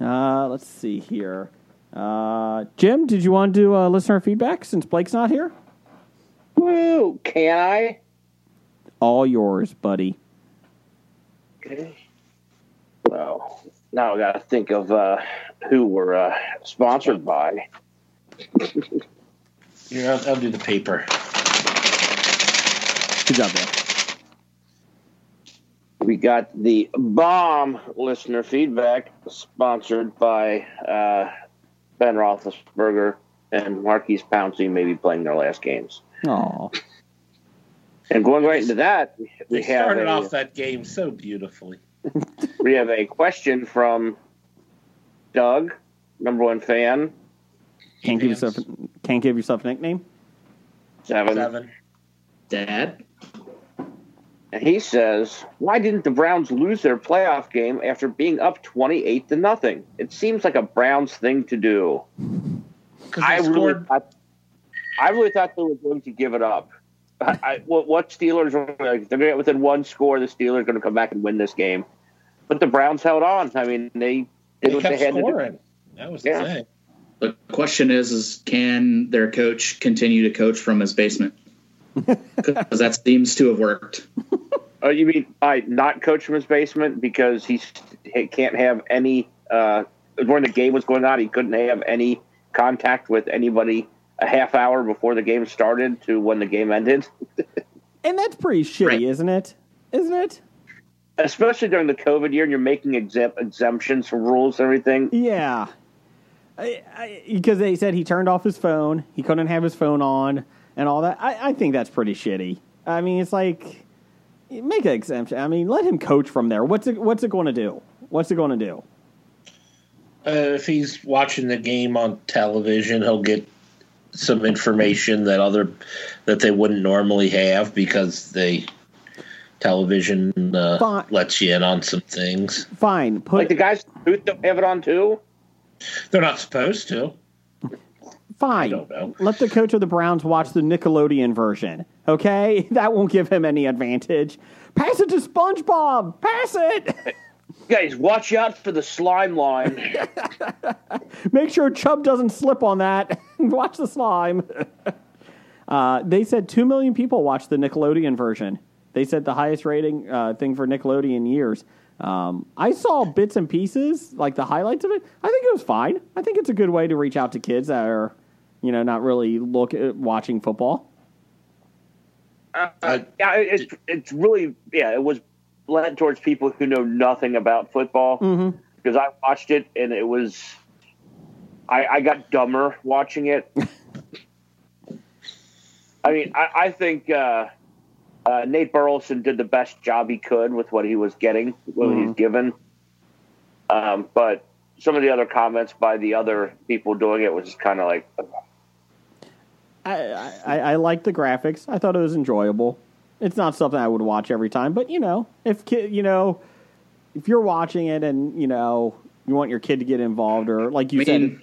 B: uh, let's see here. Uh, Jim, did you want to do uh, listener feedback since Blake's not here?
E: Woo! Can I?
B: All yours, buddy.
E: Okay. Well, now I got to think of uh, who we're uh, sponsored by.
D: Here, I'll, I'll do the paper.
B: Good job, there.
E: We got the bomb listener feedback sponsored by uh, Ben Roethlisberger and Maurkice Pouncey, maybe playing their last games.
B: Aw.
E: And going right into that,
D: They
E: we have
D: started
E: a,
D: off that game so beautifully.
E: We have a question from Doug, number one fan,
B: Can't give yourself can't give yourself a nickname.
E: seven.
D: Seven.
C: Dad.
E: And he says, "Why didn't the Browns lose their playoff game after being up twenty-eight to nothing? It seems like a Browns thing to do." I
D: they
E: really, thought, I really thought they were going to give it up. I, I, what, what Steelers were like? They're going to get within one score. The Steelers are going to come back and win this game, but the Browns held on. I mean, they did
D: They
E: what they
D: kept
E: had to do.
D: That was the
E: Yeah.
D: thing.
C: The question is, is can their coach continue to coach from his basement? Because that seems to have worked.
E: Oh, you mean by not coach from his basement because he's, he can't have any uh, when the game was going on, he couldn't have any contact with anybody a half hour before the game started to when the game ended.
B: And that's pretty shitty,
C: Right.
B: isn't it? Isn't it?
E: Especially during the COVID year, and you're making exempt, exemptions from rules and everything.
B: Yeah. I, I, because they said he turned off his phone, he couldn't have his phone on, and all that. I, I think that's pretty shitty. I mean, it's like make an exemption. I mean, let him coach from there. What's it? What's it going to do? What's it going to do?
D: Uh, if he's watching the game on television, he'll get some information that other that they wouldn't normally have because they television uh, lets you in on some things.
B: Fine, put
E: Like the guys who don't have it on too.
D: They're not supposed to.
B: fine.
D: don't know.
B: Let the coach of the Browns watch the Nickelodeon version. Okay, that won't give him any advantage. Pass it to SpongeBob. Pass it.
E: Guys, watch out for the slime line.
B: Make sure Chubb doesn't slip on that. Watch the slime. uh, they said two million people watched the Nickelodeon version. They said the highest rating uh, thing for Nickelodeon years. Um, I saw bits and pieces, like the highlights of it. I think it was fine. I think it's a good way to reach out to kids that are, you know, not really look at watching football.
E: Uh, yeah, it's it's really yeah. It was led towards people who know nothing about football
B: Mm-hmm.
E: because I watched it and it was. I, I got dumber watching it. I mean, I, I think uh, uh, Nate Burleson did the best job he could with what he was getting, what he's given. Um, but some of the other comments by the other people doing it was just kind of like,
B: I, I, I like the graphics. I thought it was enjoyable. It's not something I would watch every time, but you know, if kid, you know, if you're watching it and you know you want your kid to get involved, or like you
C: I
B: said,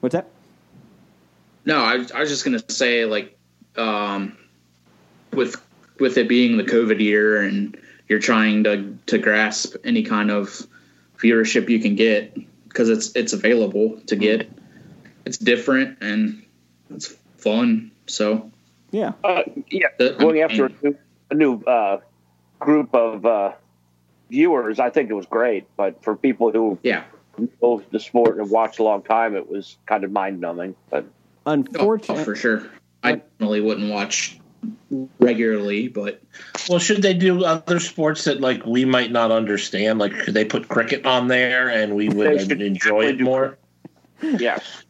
B: what's that?
C: no, I, I was just gonna say like, um, with with it being the COVID year and you're trying to to grasp any kind of viewership you can get because it's it's available to get. It's different and it's fun. So
B: Yeah,
E: uh, yeah,
C: The-
E: going after a new, a new uh, group of uh, viewers, I think it was great. But for people who
C: yeah,
E: know the sport and watch a long time, it was kind of mind numbing. But
C: oh,
B: unfortunately,
C: for sure. I definitely wouldn't watch regularly, but
D: Well, should they do other sports that like we might not understand? Like, could they put cricket on there and we would enjoy it
E: do
D: more?
E: yes,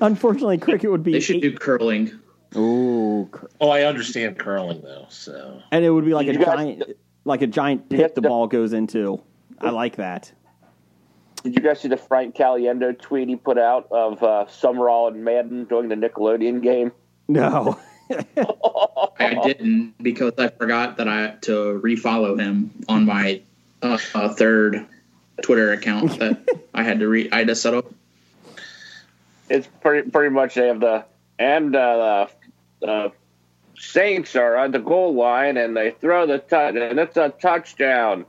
B: unfortunately, cricket would be
C: they should do curling.
B: Ooh, cr-
D: Oh, I understand curling though. So
B: and it would be like a
E: guys-
B: giant, like a giant pit
E: have
B: the ball goes into. I like that.
E: did you guys see the Frank Caliendo tweet he put out of uh, Summerall and Madden during the Nickelodeon game?
B: No,
C: I didn't because I forgot that I had to refollow him on my uh, uh, third Twitter account that I had to re I had to set up.
E: It's pretty pretty much they have the and uh, the Saints are on the goal line, and they throw the touch, and it's a touchdown.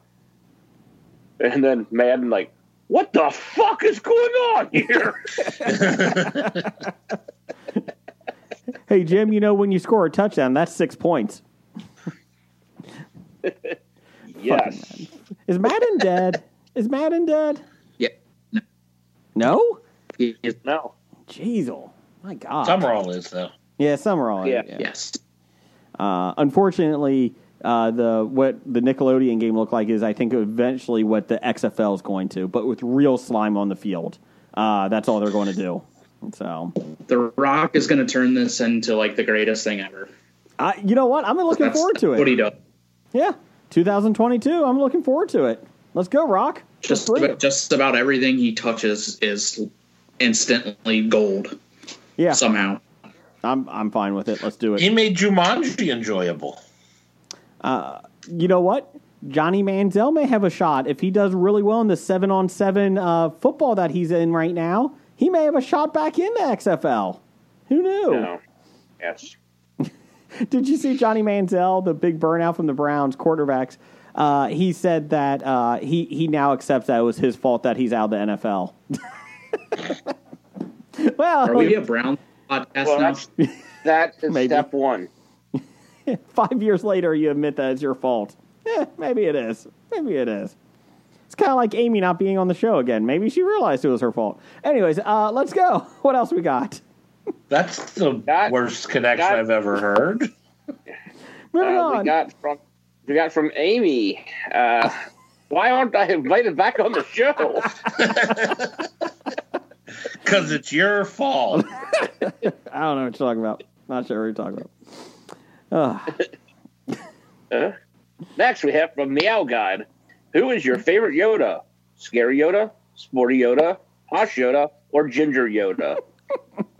E: And then Madden like, what the fuck is going on here?
B: Hey Jim, you know when you score a touchdown, that's six points.
E: yes.
B: Is Madden dead? Is Madden dead?
C: Yeah.
B: No.
E: No.
B: Jeez, oh my God.
D: Summerall is though.
B: Yeah, Summerall.
E: Yeah.
C: Yes.
B: Uh, unfortunately, uh, the what the Nickelodeon game looked like is I think eventually what the XFL is going to, but with real slime on the field. Uh, that's all they're going to do. So,
C: The Rock is going to turn this into like the greatest thing ever.
B: uh, you know what? I'm looking
C: That's
B: forward to
C: What he
B: it.
C: does.
B: Yeah, 2022. I'm looking forward to it. Let's go, Rock.
C: Just about, just about everything he touches is instantly gold
B: Yeah,
C: somehow.
B: I'm I'm fine with it. Let's do it.
D: He made Jumanji enjoyable.
B: you know what? Johnny Manziel may have a shot if he does really well in the seven on seven uh, football that he's in right now. He may have a shot back in the XFL. Who knew?
E: No. Yes.
B: Did you see Johnny Manziel, the big burnout from the Browns quarterbacks? Uh, he said that uh, he he now accepts that it was his fault that he's out of the NFL. well,
C: Are we a Brown podcast
E: Well,
C: now?
E: that's that is
B: Maybe.
E: step one.
B: five years later, you admit that it's your fault. Eh, maybe it is. Maybe it is. It's kind of like Amy not being on the show again. Maybe she realized it was her fault. Anyways, uh, let's go. What else we got?
D: That's the
E: That-
D: worst connection
E: that-
D: I've ever heard.
B: Moving
E: Uh,
B: on.
E: we got from we got from Amy. Uh, why aren't I invited back on the show?
D: Because it's your fault.
B: I don't know what you're talking about. Not sure what you're talking about. Ugh.
E: Uh, next, we have from Meow Guide. Who is your favorite Yoda? Scary Yoda, Sporty Yoda, Posh Yoda, or Ginger Yoda?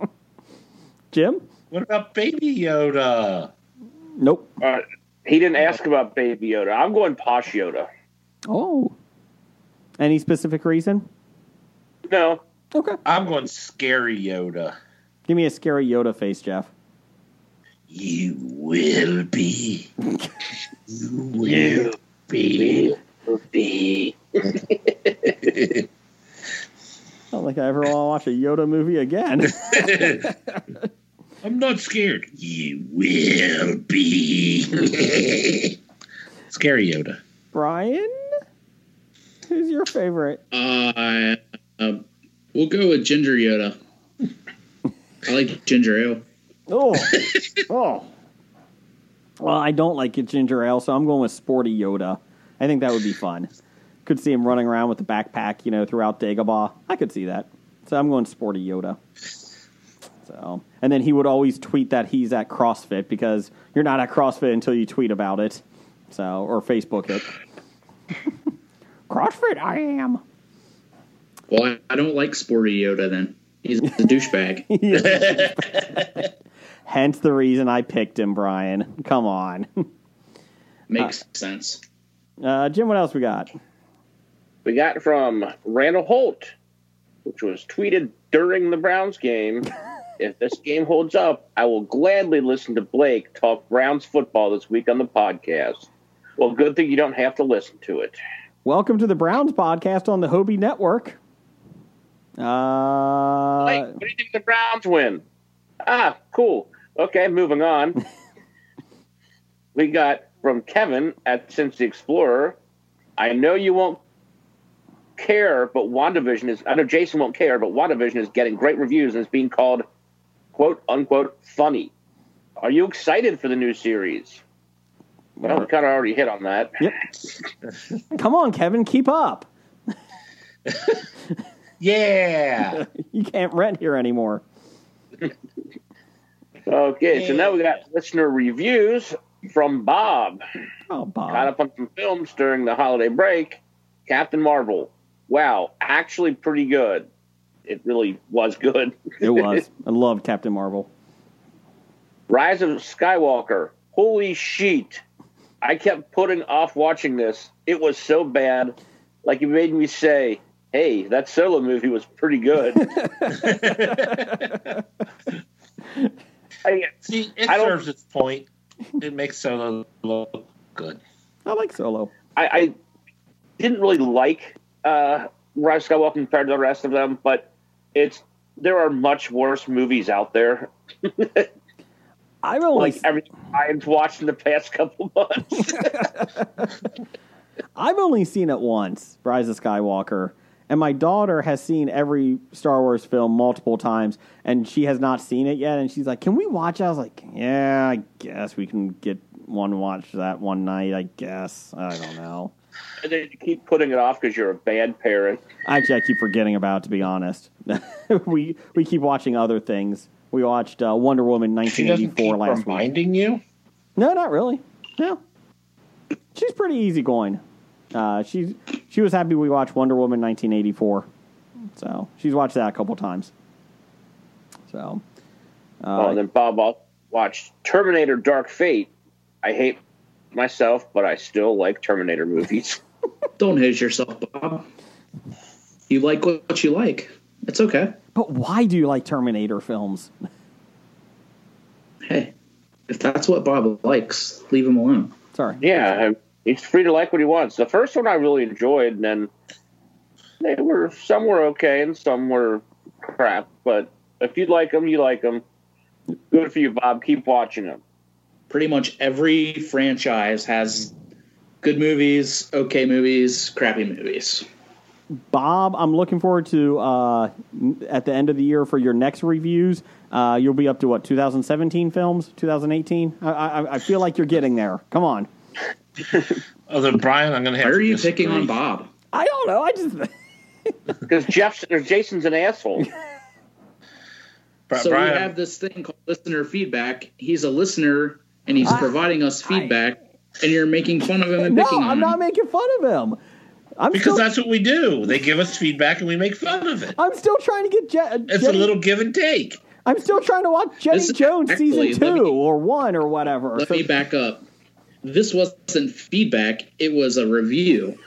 B: Jim?
D: What about Baby Yoda?
B: Nope.
E: Uh, he didn't ask about Baby Yoda. I'm going Posh Yoda.
B: Oh. Any specific reason?
E: No,
B: Okay.
D: I'm going Scary Yoda.
B: Give me a scary Yoda face, Jeff.
D: You will be. You will be.
B: I don't think I ever want to watch a Yoda movie again.
D: I'm not scared. You will be. Scary Yoda.
B: Brian? Who's your favorite?
C: Uh, uh, we'll go with Ginger Yoda. I like ginger ale.
B: Oh. oh. Well, I don't like ginger ale, so I'm going with Sporty Yoda. I think that would be fun. Could see him running around with the backpack, you know, throughout Dagobah. I could see that. So I'm going Sporty Yoda. So, and then he would always tweet that he's at CrossFit because you're not at CrossFit until you tweet about it. So, or Facebook it. CrossFit, I am.
C: Well, I, I don't like Sporty Yoda then. He's a douchebag.
B: Hence the reason I picked him, Brian. Come on.
C: Makes sense.
B: Uh, Jim, what else we got?
E: We got from Randall Holt, which was tweeted during the Browns game. if this game holds up, I will gladly listen to Blake talk Browns football this week on the podcast. Well, good thing you don't have to listen to it.
B: Welcome to the Browns podcast on the HOBI Network. Uh,
E: Blake, what do you think the Browns win? Ah, cool. Okay, moving on. we got from Kevin at Cincy Explorer. I know you won't care, but WandaVision is. I know Jason won't care, but WandaVision is getting great reviews and it's being called "quote unquote" funny. Are you excited for the new series? Well, we kind of already hit on that.
B: Yep. Come on, Kevin, keep up.
D: Yeah.
B: You can't rent here anymore.
E: Okay, so now we got listener reviews from Bob.
B: Oh, Bob.
E: Caught up on some films during the holiday break. Captain Marvel. Wow, actually pretty good. It really was good.
B: It was. I love Captain Marvel.
E: Rise of Skywalker. Holy shit. I kept putting off watching this. It was so bad. Like it made me say, hey, that solo movie was pretty good. I,
D: See, it
E: I
D: serves its point. It makes Solo look good.
B: I like Solo.
E: I, I didn't really like uh, Rise of Skywalker compared to the rest of them, but it's there are much worse movies out there.
B: I've only
E: Like everything I've watched in the past couple months.
B: I've only seen it once, Rise of Skywalker, and my daughter has seen every Star Wars film multiple times, and she has not seen it yet. And she's like, "Can we watch?" it? I was like, "Yeah, I guess we can get one watch that one night. I guess I don't know."
E: and then you keep putting it off because you're a bad parent.
B: Actually, I keep forgetting about. it, To be honest, we we keep watching other things. We watched uh, Wonder Woman
D: She doesn't
B: 1984
D: keep
B: last week.
D: reminding you.
B: No, not really. No, she's pretty easygoing. Uh, she's she was happy we watched Wonder Woman 1984, so she's watched that a couple times. So,
E: oh,
B: uh,
E: and then Bob watched Terminator: Dark Fate. I hate myself, but I still like Terminator movies.
C: Don't hate yourself, Bob. You like what you like. It's okay.
B: but why do you like Terminator films?
C: Hey, if that's what Bob likes, leave him alone.
B: Sorry.
E: yeah, he's free to like what he wants. The first one I really enjoyed, and then they were some were okay and some were crap. But if you like them, you like them. Good for you, Bob. Keep watching them.
C: Pretty much every franchise has good movies, okay movies, crappy movies.
B: Bob, I'm looking forward to uh, at the end of the year for your next reviews. Uh, you'll be up to what 2017 films, 2018. I, I, I feel like you're getting there. Come on.
D: Although Brian, I'm going to have.
C: Why are
D: to
C: you
D: disagree.
C: picking on Bob?
B: I don't know. I just
E: Because Jeff's or Jason's an asshole.
C: So
D: Brian,
C: we have this thing called listener feedback. He's a listener and he's
B: I-
C: providing us feedback, and you're making fun of him and
B: no.
C: picking on him.
B: I'm not
C: him.
B: making fun of him. I'm
D: because
B: still,
D: that's what we do. They give us feedback and we make fun of it.
B: I'm still trying to get Je- uh,
D: It's
B: Jenny,
D: a little give and take.
B: I'm still trying to watch Jenny Jones
C: actually-
B: season two
C: me-
B: or one or whatever.
C: Let
B: So-
C: me back up. This wasn't feedback; it was a review.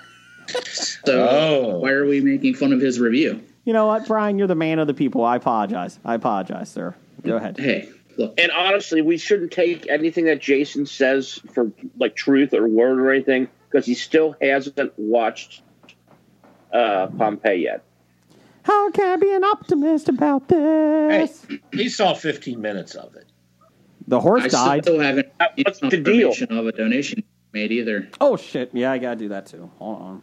C: So
D: Oh.
C: why are we making fun of his review?
B: you know what, Brian? You're the man of the people. I apologize. I apologize, sir. Go ahead.
C: Hey, look,
E: And honestly, we shouldn't take anything that Jason says for like truth or word or anything because he still hasn't watched uh, Pompeii yet.
B: How can I be an optimist about this?
D: Hey,
B: this?
D: he saw 15 minutes of it.
B: The horse
C: I
B: died.
C: still haven't
E: What's
C: seen
E: the deal?
C: of a donation made either.
B: Oh shit! Yeah, I gotta do that too. Hold on.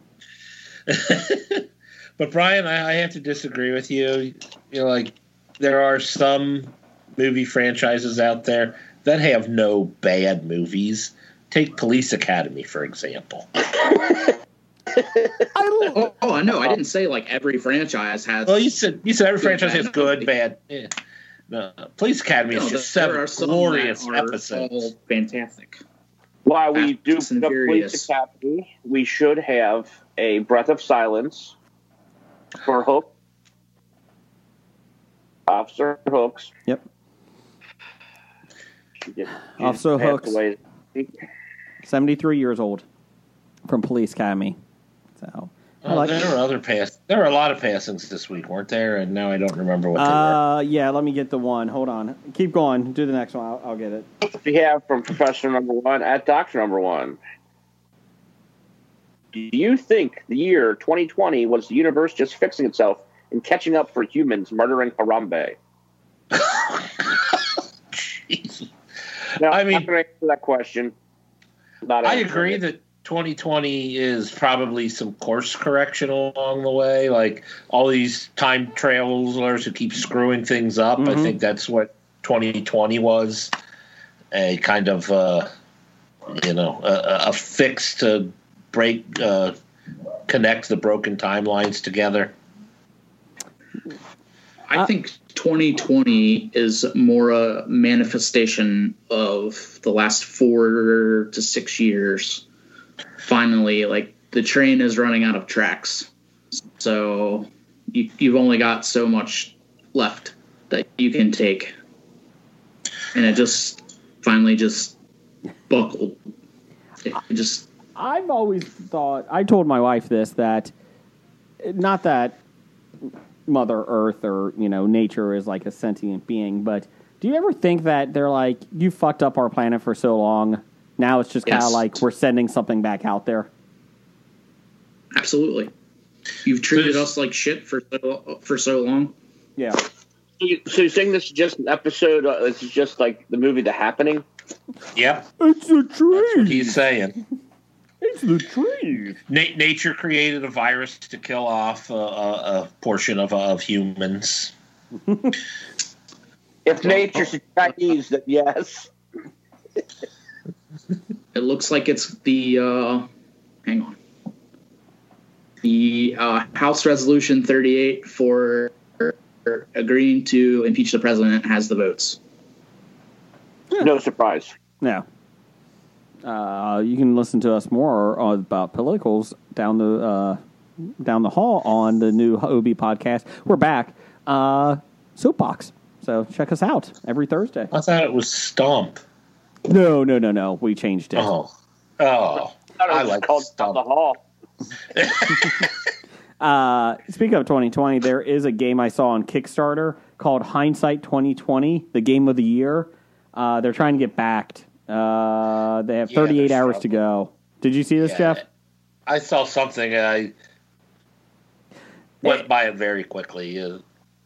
D: But Brian, I, I have to disagree with you. You know, like there are some movie franchises out there that have no bad movies. Take Police Academy, for example.
B: I,
C: Oh, oh, I know. I didn't say like every franchise has.
D: Well, you said you said every
C: Good,
D: franchise
C: bad.
D: has good, bad. Yeah. No, Police Academy
C: No,
D: is just
C: there
D: seven
C: are some
D: glorious
C: that are
D: episodes.
C: fantastic.
E: While we do the Police Academy, we should have a breath of silence for Hook, Officer Hooks.
B: Yep.
E: She just- she
B: Officer
E: just
B: Hooks.
E: away.
B: 73 years old from Police Academy. So I
D: Oh,
B: like.
D: there were other pass. There were a lot of passings this week, weren't there? And now I don't remember what they were.
B: Uh, yeah. Let me get the one. Hold on. Keep going. Do the next one. I'll, I'll get it.
E: We have from Professor Number One at Doctor Number One. Do you think the year 2020 was the universe just fixing itself and catching up for humans murdering Harambe? Now,
D: I
E: I'm
D: mean-
E: not answer that question. Not
D: I agree
E: it.
D: that 2020 is probably some course correction along the way. Like all these time travelers who keep screwing things up. I
B: Mhm.
D: think that's what 2020 was a kind of, uh, you know, a, a fix to break, uh, connect the broken timelines together.
C: I think 2020 is more a manifestation of the last four to six years. Finally, like the train is running out of tracks, so you, you've only got so much left that you can take, and it just finally just buckled. It just
B: I've always thought. I told my wife this that, not that Mother Earth or you know nature is like a sentient being, but Do you ever think that they're like, you fucked up our planet for so long? Now it's just kind of
C: Yes.
B: like we're sending something back out there.
C: Absolutely. You've treated us like shit for so, for so long.
B: Yeah.
E: So you- so you're saying this is just an episode? Uh, this is just like the movie The Happening?
D: Yep,
B: It's the
D: that's what
B: tree.
D: he's saying.
B: It's the tree.
D: Na- nature created a virus to kill off a, a, a portion of of humans.
E: If nature's Chinese, then yes.
C: It looks like it's the uh, hang on. The uh, House Resolution 38 for agreeing to impeach the president has the votes.
E: No surprise.
B: No. Uh, you can listen to us more about politicals down the uh, down the hall on the new OB podcast. We're back. Uh, Soapbox. So check us out every Thursday.
D: I thought it was Stomp.
B: No, no, no, no. We changed it.
D: Oh, oh,
E: I thought it
D: I like
E: called Down
D: Stomp.
E: the Hall.
B: Uh, speaking of 2020, there is a game I saw on Kickstarter called Hindsight 2020, the game of the year. Uh, they're trying to get backed. Uh, they have
D: Yeah,
B: 38
D: they're
B: hours to go. Did you see this,
D: Yeah.
B: Jeff?
D: I saw something and I went by it very quickly.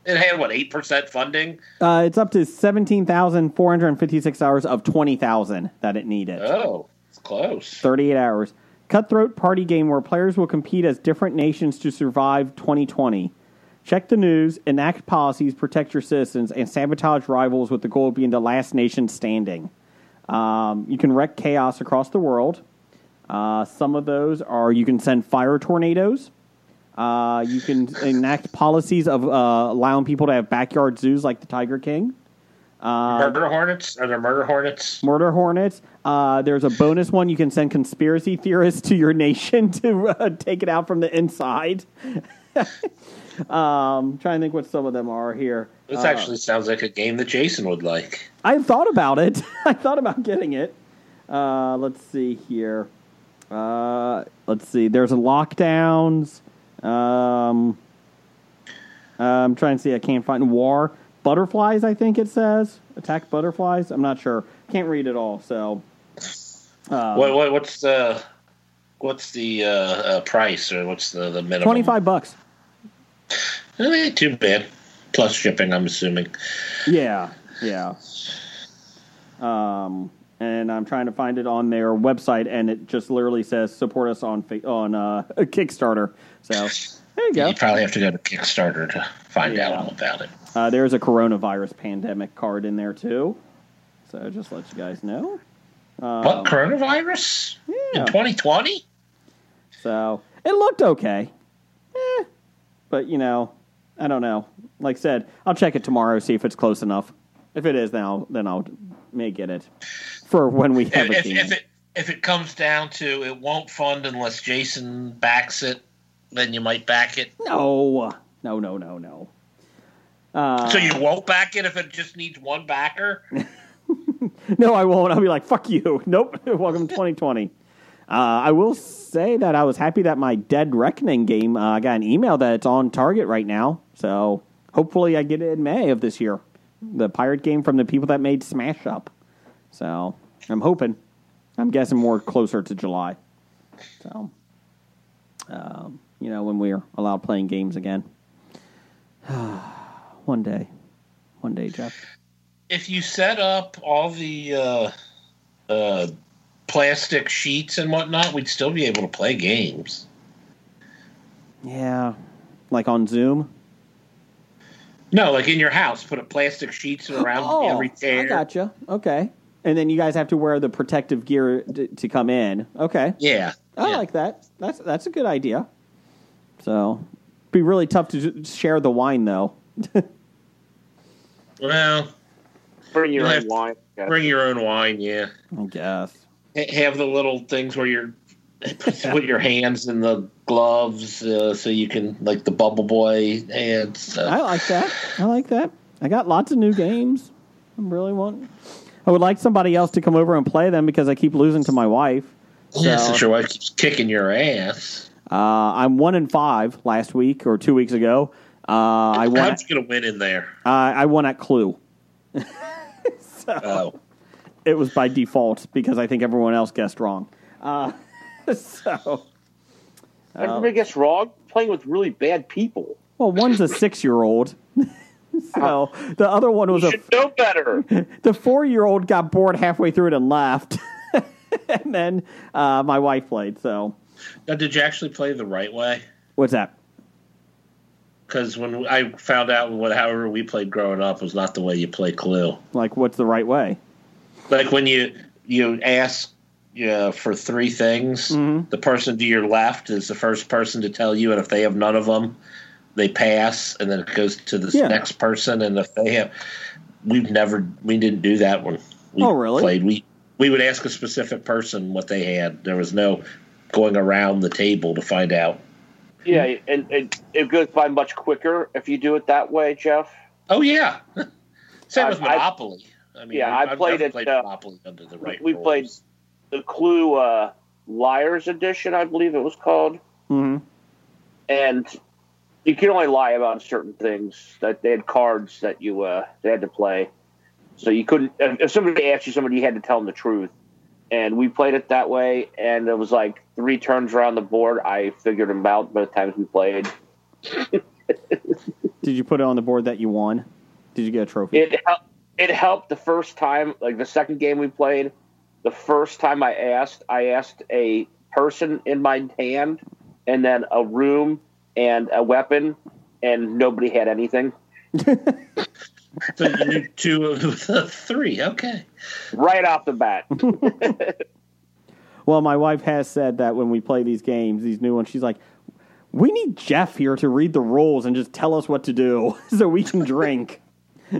D: It had what eight percent funding.
B: Uh, it's up to 17,456 hours of 20,000 that it needed.
D: Oh, it's close.
B: 38 hours. Cutthroat party game where players will compete as different nations to survive 2020. Check the news, enact policies, protect your citizens, and sabotage rivals with the goal of being the last nation standing. Um, you can wreak chaos across the world. Uh, some of those are you can send fire tornadoes. Uh, you can enact policies of uh, allowing people to have backyard zoos like the Tiger King.
D: murder hornets? Are there murder hornets?
B: Murder Hornets. Uh, there's a bonus one. You can send conspiracy theorists to your nation to uh, take it out from the inside. um, trying to think what some of them are here.
D: This
B: Uh,
D: actually sounds like a game that Jason would like.
B: I thought about it. I thought about getting it. Uh, let's see here. Uh, let's see. There's a lockdowns. Um, I'm trying to see. I can't find war butterflies. I think it says attack butterflies. I'm not sure. Can't read it all. So. Um,
D: what, what what's the what's the uh, uh, price or what's the the minimum?
B: Twenty five bucks.
D: Eh, ain't too bad. Plus shipping, I'm assuming.
B: Yeah, yeah. Um, and I'm trying to find it on their website, and it just literally says support us on on uh, Kickstarter. So there you go.
D: You probably have to go to Kickstarter to find
B: Yeah.
D: out all about it.
B: Uh, there's a coronavirus pandemic card in there too. So just let you guys know. Um,
D: what coronavirus
B: yeah.
D: in 2020?
B: So it looked okay. Eh, but you know, I don't know. Like I said, I'll check it tomorrow, see if it's close enough. If it is, then I'll then I'll may get it for when we have
D: If,
B: a
D: if, if it if it comes down to it won't fund unless Jason backs it, then you might back it.
B: No, no, no, no, no. Uh,
D: so you won't back it if it just needs one backer.
B: no, I won't. I'll be like, fuck you. Nope. Welcome to 2020. Uh, I will say that I was happy that my Dead Reckoning game, uh, I got an email that it's on target right now. So hopefully I get it in May of this year. The pirate game from the people that made Smash Up. So I'm hoping. I'm guessing more closer to July. So, um, you know, when we're allowed playing games again. One day. One day, Jeff.
D: if you set up all the uh, uh, plastic sheets and whatnot, we'd still be able to play games.
B: Yeah. Like on Zoom.
D: No, like in your house, put a plastic sheets around every chair.
B: Oh, I gotcha. Okay. And then you guys have to wear the protective gear d- to come in. Okay.
D: Yeah,
B: I
D: yeah.
B: like that. That's that's a good idea. So, be really tough to share the wine though.
D: Well,
E: Bring your own wine.
D: bring your own wine. Yeah,
B: I guess.
D: Have the little things where you're put your hands in the gloves uh, so you can like the bubble boy hands.
B: I
D: Uh,
B: like that. I like that. I got lots of new games. I really want. I would like somebody else to come over and play them because I keep losing to my wife.
D: yeah,
B: So-
D: since your wife keeps kicking your ass.
B: Uh, I'm one in five last week or two weeks ago. Uh, I won.
D: How'd you get a win in there?
B: Uh, I won at Clue.
D: Oh,
B: It was by default because I think everyone else guessed wrong. Uh, so,
E: Everybody gets wrong. Playing with really bad people.
B: well, one's a six-year-old. so the other one was
E: You
B: a
E: should know better.
B: the four-year-old got bored halfway through it and left, and then uh, my wife played. So
D: now, did you actually play the right way?
B: what's that?
D: Because when I found out what however we played growing up was not the way you play Clue.
B: Like, what's the right way?
D: Like when you you ask yeah, for three things,
B: Mm-hmm.
D: the person to your left is the first person to tell you, and if they have none of them, they pass, and then it goes to the
B: Yeah.
D: next person, and if they have, we've never we didn't do that one. we
B: Oh, really?
D: played. We we would ask a specific person what they had. There was no going around the table to find out.
E: Yeah, and, and it goes by much quicker if you do it that way, Jeff.
D: Oh yeah, same
E: I-
D: with
E: I-
D: Monopoly. I, mean,
E: Yeah,
D: I've,
E: I
D: I've
E: played it,
D: played
E: uh,
D: Monopoly under the right.
E: we
D: rules.
E: played the Clue uh, Liars Edition, I believe it was called,
B: hmm
E: and you can only lie about certain things. That they had cards that you uh, they had to play, so you couldn't. If if somebody asked you somebody, you had to tell them the truth. And we played it that way, and it was like three turns around the board. I figured them out by the times we played.
B: Did you put it on the board that you won? Did you get a trophy?
E: It helped. It helped the first time, like the second game we played. The first time I asked, I asked a person in my hand, and then a room and a weapon, and nobody had anything.
D: So you knew two of the three. Okay.
E: Right off the bat,
B: Well, my wife has said that when we play these games, these new ones, she's like, "We need Jeff here to read the rules and just tell us what to do, so we can drink."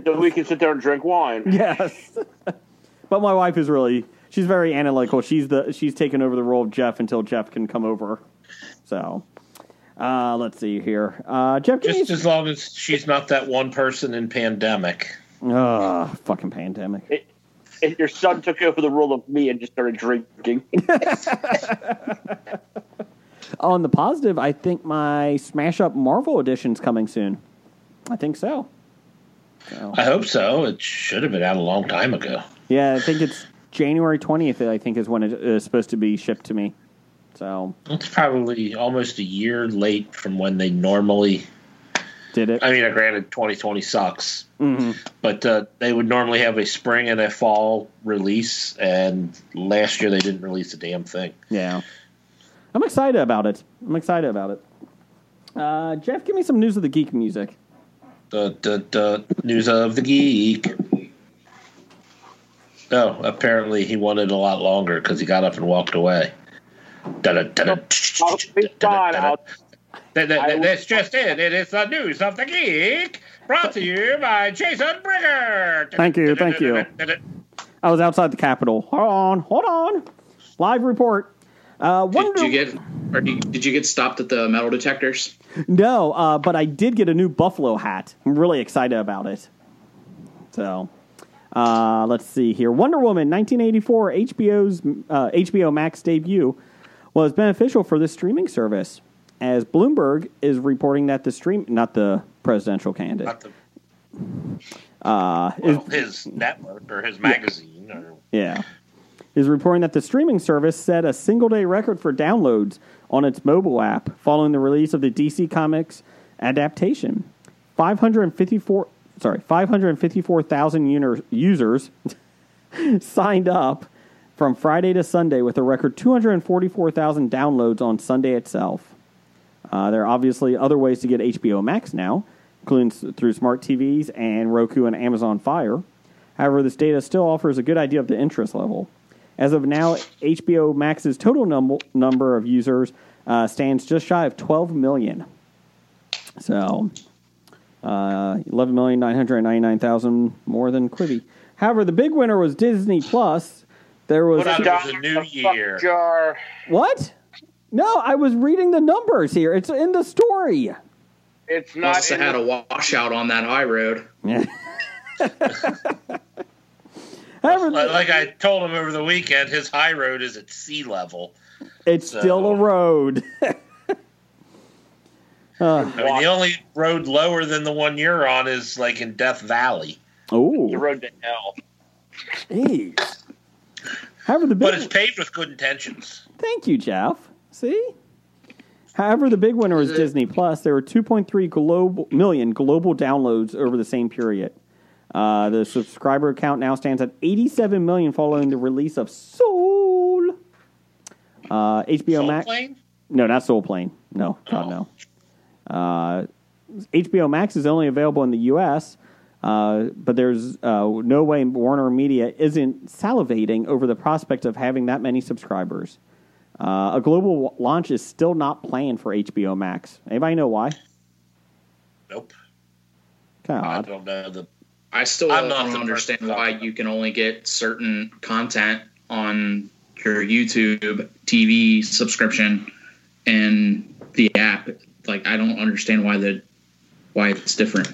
E: so we can sit there and drink wine.
B: yes, but my wife is really she's very analytical. She's the she's taken over the role of Jeff until Jeff can come over. So, uh, let's see here. Uh, Jeff,
D: Just
B: me
D: as long as she's not that one person in pandemic.
B: uh, fucking pandemic.
E: And your son took over the role of me and just started drinking.
B: On the positive, I think my Smash Up Marvel edition's coming soon. I think so. So.
D: I hope so. It should have been out a long time ago.
B: Yeah, I think it's January 20th, I think, is when it is supposed to be shipped to me. So,
D: It's probably almost a year late from when they normally.
B: did it.
D: I mean, granted, 2020 sucks,
B: hmm
D: but uh, they would normally have a spring and a fall release, and last year they didn't release a damn thing.
B: Yeah. I'm excited about it. I'm excited about it. Uh, Jeff, give me some news of the geek music.
D: The, the, the news of the geek. Oh, apparently he wanted a lot longer because he got up and walked away. That's just it. It is the news of the geek, brought to you by Jason Brigger.
B: Thank you, thank you. I was outside the Capitol. Hold on, hold on. Live report. Uh,
C: Did,
B: Wonder-
C: you get or did, did you get stopped at the metal detectors?
B: No, uh, but I did get a new Buffalo hat. I'm really excited about it. So, uh, let's see here. Wonder Woman 1984 HBO's uh, HBO Max debut was beneficial for the streaming service, as Bloomberg is reporting that the stream, not the presidential candidate,
D: Not the,
B: uh, is,
D: well, his network or his magazine. Or,
B: Yeah. Is reporting that the streaming service set a single day record for downloads on its mobile app following the release of the DC Comics adaptation. 554 sorry, 554,000 users signed up from Friday to Sunday with a record 244,000 downloads on Sunday itself. Uh, there are obviously other ways to get HBO Max now, including through smart TVs and Roku and Amazon Fire. However, this data still offers a good idea of the interest level. As of now, HBO Max's total num- number of users uh, stands just shy of 12 million. So, uh, 11,999,000 more than Quibi. However, the big winner was Disney Plus. There was
D: What out
E: Dollar
D: of the new year?
E: jar.
B: what? No, I was reading the numbers here. It's in the story.
E: It's not.
C: Must have had
E: the-
C: a washout on that high road.
B: However,
D: Like like I told him over the weekend, his high road is at sea level.
B: it's still a road. Uh.
D: I mean, the only road lower than the one you're on is like in Death Valley.
B: Oh,
E: the road to hell.
B: Jeez. However, the big
D: But it's paved with good intentions.
B: Thank you, Jeff. See? However, the big winner is Disney Plus. There were 2.3 global, million global downloads over the same period. Uh, the subscriber count now stands at 87 million following the release of Soul. Uh, HBO
D: Soul
B: Max.
D: Plane?
B: No, not Soul Plane. No, God, no. Uh, HBO Max is only available in the U.S., uh, but there's uh, no way Warner Media isn't salivating over the prospect of having that many subscribers. Uh, a global w- launch is still not planned for HBO Max. Anybody know why?
D: Nope.
B: Kind of
D: I
B: odd.
D: don't know. The
C: I still
D: I'm not
C: don't understand why you can only get certain content on your YouTube TV subscription and the app. Like I don't understand why the why it's different.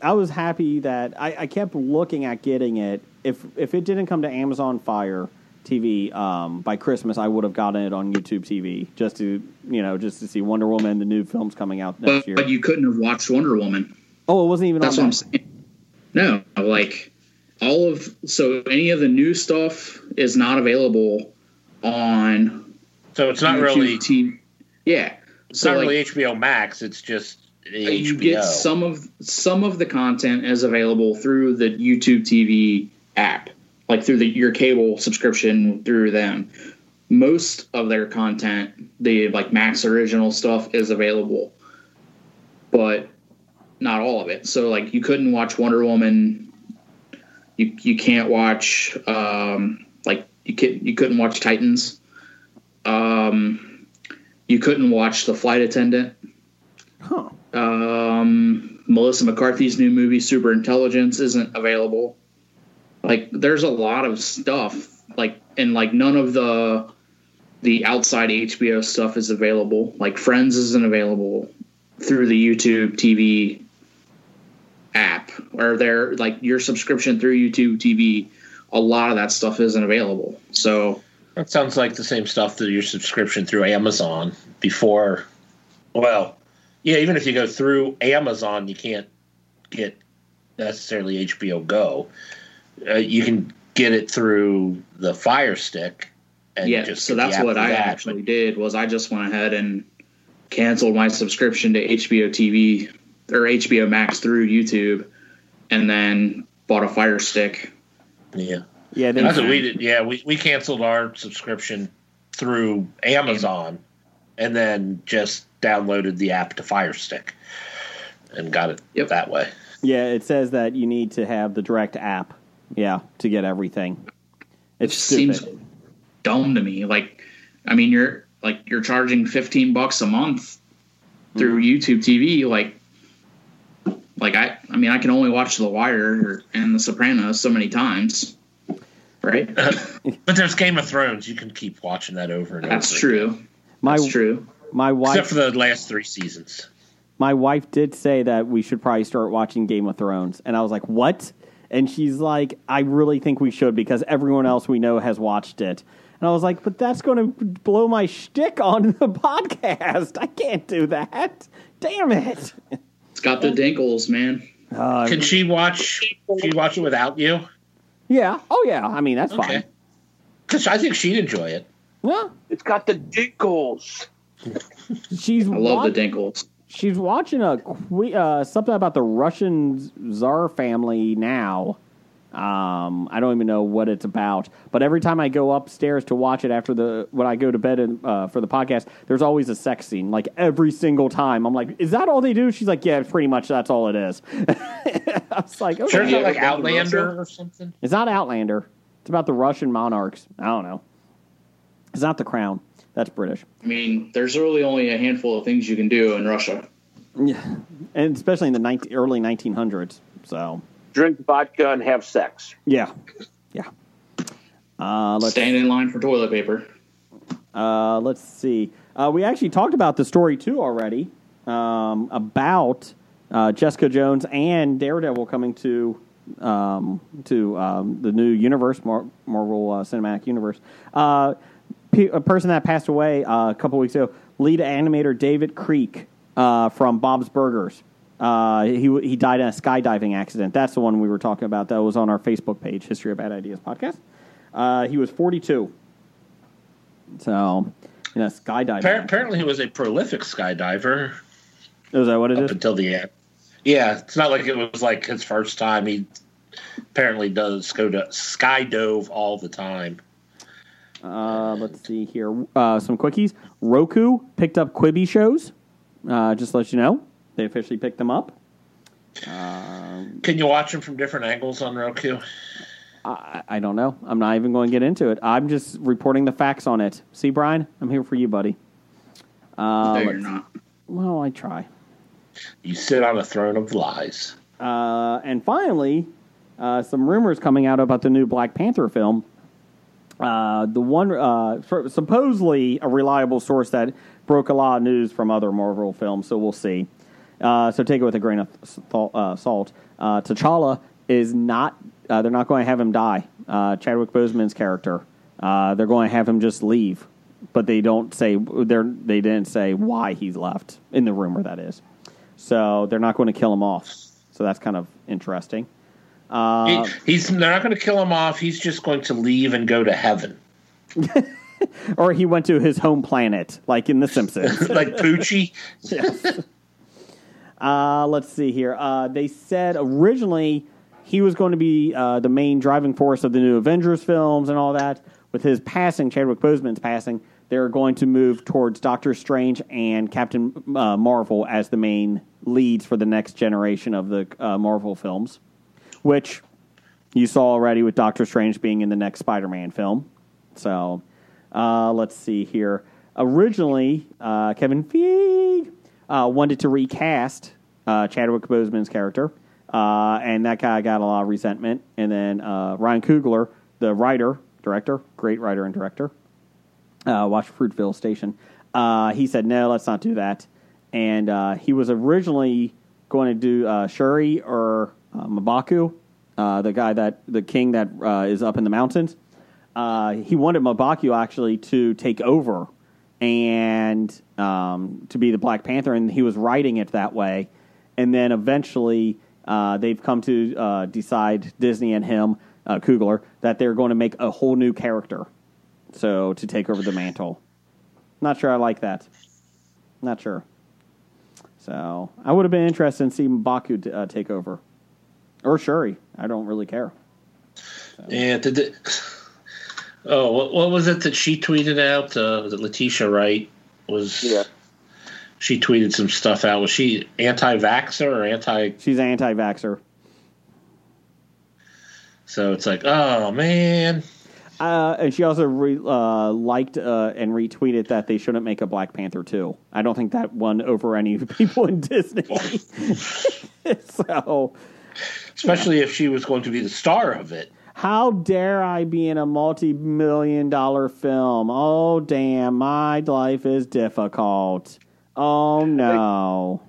B: I was happy that I, I kept looking at getting it. If if it didn't come to Amazon Fire TV um, by Christmas, I would have gotten it on YouTube TV just to you know just to see Wonder Woman, the new films coming out next
C: But,
B: year.
C: but you couldn't have watched Wonder Woman.
B: oh, it wasn't even
C: That's
B: on.
C: what I'm saying. No, like all of so any of the new stuff is not available on
D: so it's not
C: YouTube
D: really
C: TV. Yeah,
D: it's
C: so
D: not
C: like,
D: really HBO Max. It's just the
C: you
D: HBO.
C: get some of some of the content is available through the YouTube TV app, like through the your cable subscription through them. Most of their content, the like Max original stuff, is available, but not all of it. So like you couldn't watch Wonder Woman. You you can't watch um, like you could you couldn't watch Titans. Um, you couldn't watch The Flight Attendant
B: Huh.
C: Um, Melissa McCarthy's new movie Super Intelligence isn't available. Like there's a lot of stuff like and like none of the the outside HBO stuff is available. Like Friends isn't available through the YouTube TV app or their like your subscription through YouTube TV. A lot of that stuff isn't available. So
D: That sounds like the same stuff that your subscription through Amazon before. Well, yeah, even if you go through Amazon, you can't get necessarily HBO Go. Uh, you can get it through the Fire Stick. And
C: yeah,
D: just
C: so that's what I
D: that,
C: actually did was I just went ahead and canceled my subscription to HBO TV or HBO Max through YouTube, and then bought a Fire Stick.
D: Yeah,
B: Yeah,
D: that's what we did. Yeah, we we canceled our subscription through Amazon, and then just downloaded the app to Fire Stick, and got it
C: Yep.
D: that way.
B: yeah. It says that you need to have the direct app. Yeah, to get everything. It stupid.
C: Seems dumb to me. Like, I mean, you're like you're charging fifteen bucks a month through mm-hmm. YouTube TV. Like, like I, I mean, I can only watch The Wire and The Sopranos so many times, right?
D: But there's Game of Thrones. You can keep watching that over and
C: That's
D: over.
C: That's true.
B: My
C: That's true.
B: my wife
D: Except for the last three seasons.
B: my wife did say that we should probably start watching Game of Thrones, and I was like, "What?" And she's like, "I really think we should because everyone else we know has watched it." And I was like, "But that's going to blow my shtick on the podcast. I can't do that. Damn it!"
C: It's got the dinkles, man.
B: Uh,
D: Can she watch? She watch it without you?
B: yeah. Oh yeah. I mean, that's fine.
D: Because I think she'd enjoy it.
B: Yeah.
E: It's got the dinkles.
B: She's
C: I love
B: wa-
C: the dinkles.
B: she's watching a que- uh, something about the Russian czar family now. Um, I don't even know what it's about, but every time I go upstairs to watch it after the when I go to bed and, uh, for the podcast, there's always a sex scene. Like every single time, I'm like, "Is that all they do?" She's like, "Yeah, pretty much that's all it is." I was like, "Okay."
D: Sure, it's not like
C: ever been to
D: Outlander or something.
B: It's not Outlander. It's about the Russian monarchs. I don't know. It's not The Crown. That's British.
C: I mean, there's really only a handful of things you can do in Russia.
B: Yeah, and especially in the 19, early 1900s. So
E: Drink vodka and have sex.
B: yeah, yeah. Uh, let's
C: Stand in line for toilet paper.
B: uh, let's see. Uh, we actually talked about the story too already um, about uh, Jessica Jones and Daredevil coming to um, to um, the new universe, Marvel uh, Cinematic Universe. Pe- a person that passed away uh, a couple weeks ago, lead animator David Creek uh, from Bob's Burgers Uh, he he died in a skydiving accident. That's the one we were talking about. That was on our Facebook page, History of Bad Ideas podcast. Uh, he was 42. So, in a skydiving.
D: Appar- apparently, he was a prolific skydiver
B: Is that what it
D: up
B: is?
D: until the end. Yeah, it's not like it was like his first time. He apparently does go to skydove all the time.
B: Uh, let's see here. Uh, some quickies. Roku picked up Quibi shows. Uh, just to let you know, they officially picked them up.
D: Can you watch them from different angles on Roku?
B: I, I don't know. I'm not even going to get into it. I'm just reporting the facts on it. See, Brian, I'm here for you, buddy. Uh,
C: no, you're not.
B: Well, I try.
D: You sit on a throne of lies.
B: Uh, and finally, uh, some rumors coming out about the new Black Panther film. Uh, the one uh, supposedly a reliable source that broke a lot of news from other Marvel films, so we'll see. Uh, so take it with a grain of salt. Uh, salt. Uh, T'Challa is not. Uh, they're not going to have him die. Chadwick Boseman's character. They're going to have him just leave, but they don't say. They're they didn't say why he's left in the rumor. That is. So they're not going to kill him off. So that's kind of interesting. Uh,
D: He- he's they're not going to kill him off. He's just going to leave and go to heaven,
B: or he went to his home planet, like in The Simpsons.
D: like Poochie.
B: uh, let's see here. Uh, they said originally he was going to be uh, the main driving force of the new Avengers films and all that. With his passing, Chadwick Boseman's passing, they're going to move towards Doctor Strange and Captain uh, Marvel as the main leads for the next generation of the uh, Marvel films, which you saw already with Doctor Strange being in the next Spider-Man film. So uh, let's see here. Originally, uh, Kevin Feige uh, wanted to recast uh, Chadwick Boseman's character, uh, and that guy got a lot of resentment. And then uh, Ryan Coogler, the writer, director, great writer and director, uh, watch Fruitvale Station. He said, no, let's not do that. And he was originally going to do Shuri or uh, M'Baku, uh, the guy that, the king that uh, is up in the mountains. Uh, he wanted M'Baku actually to take over and um, to be the Black Panther, and he was writing it that way. And then eventually, uh, they've come to decide Disney and him, Coogler, that they're going to make a whole new character, so to take over the mantle. Not sure I like that. Not sure. So I would have been interested in seeing Baku uh, take over, or Shuri. I don't really care.
D: Yeah. Did it, oh, what, what was it that she tweeted out? Uh, was it Letitia Wright? Was
E: Yeah.
D: she tweeted some stuff out? Was she anti-vaxxer or anti?
B: She's anti-vaxer.
D: So it's like, oh man.
B: Uh, and she also re- uh, liked uh, and retweeted that they shouldn't make a Black Panther 2. I don't think that won over any people in Disney. so,
D: Especially if she was going to be the star of it.
B: how dare I be in a multi million dollar film? Oh, damn, my life is difficult. Oh, no.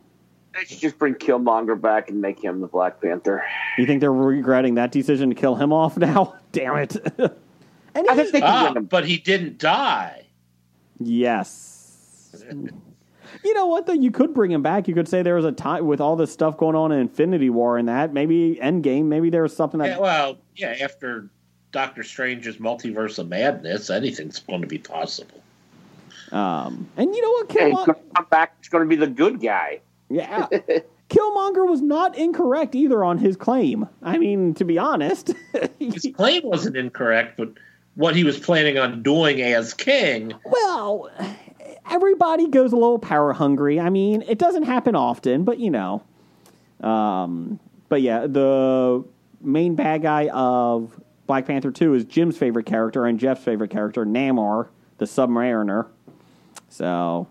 E: They should just bring Killmonger back and make him the Black Panther.
B: You think they're regretting that decision to kill him off now? Damn it. and
E: I think they can
D: Ah,
E: him.
D: but he didn't die.
B: Yes. You know what? Though you could bring him back. You could say there was a time with all this stuff going on in Infinity War and that maybe Endgame. Maybe there was something that
D: Yeah, well, yeah. After Doctor Strange's multiverse of madness, anything's going to be possible.
B: Um, and you know what?
E: Hey,
B: Killmonger,
E: going to come back. He's going to be the good guy.
B: yeah, Killmonger was not incorrect either on his claim. I mean, to be honest,
D: His claim wasn't incorrect, but what he was planning on doing as king.
B: well, everybody goes a little power hungry. I mean, it doesn't happen often, but you know. Um, but yeah, the main bad guy of Black Panther 2 is Jim's favorite character and Jeff's favorite character, Namor, the Submariner. So,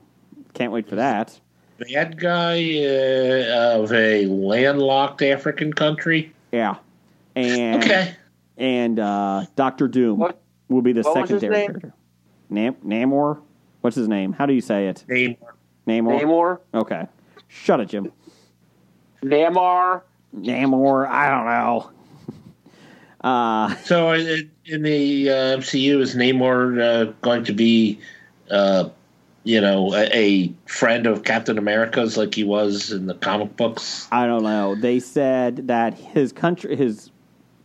B: can't wait for that.
D: Bad guy uh, of a landlocked African country.
B: Yeah. And
D: Okay.
B: and uh, Doctor Doom
E: What-
B: will be the
E: what was his
B: secondary
E: name?
B: character. Nam- Namor? What's his name? How do you say it?
D: Name
B: Namor?
E: Namor?
B: Okay. Shut it, Jim.
E: Namor?
B: Namor, I don't know. Uh,
D: So in, in the uh, MCU, is Namor uh, going to be uh, you know, a, a friend of Captain America's like he was in the comic books?
B: I don't know. They said that his country, his,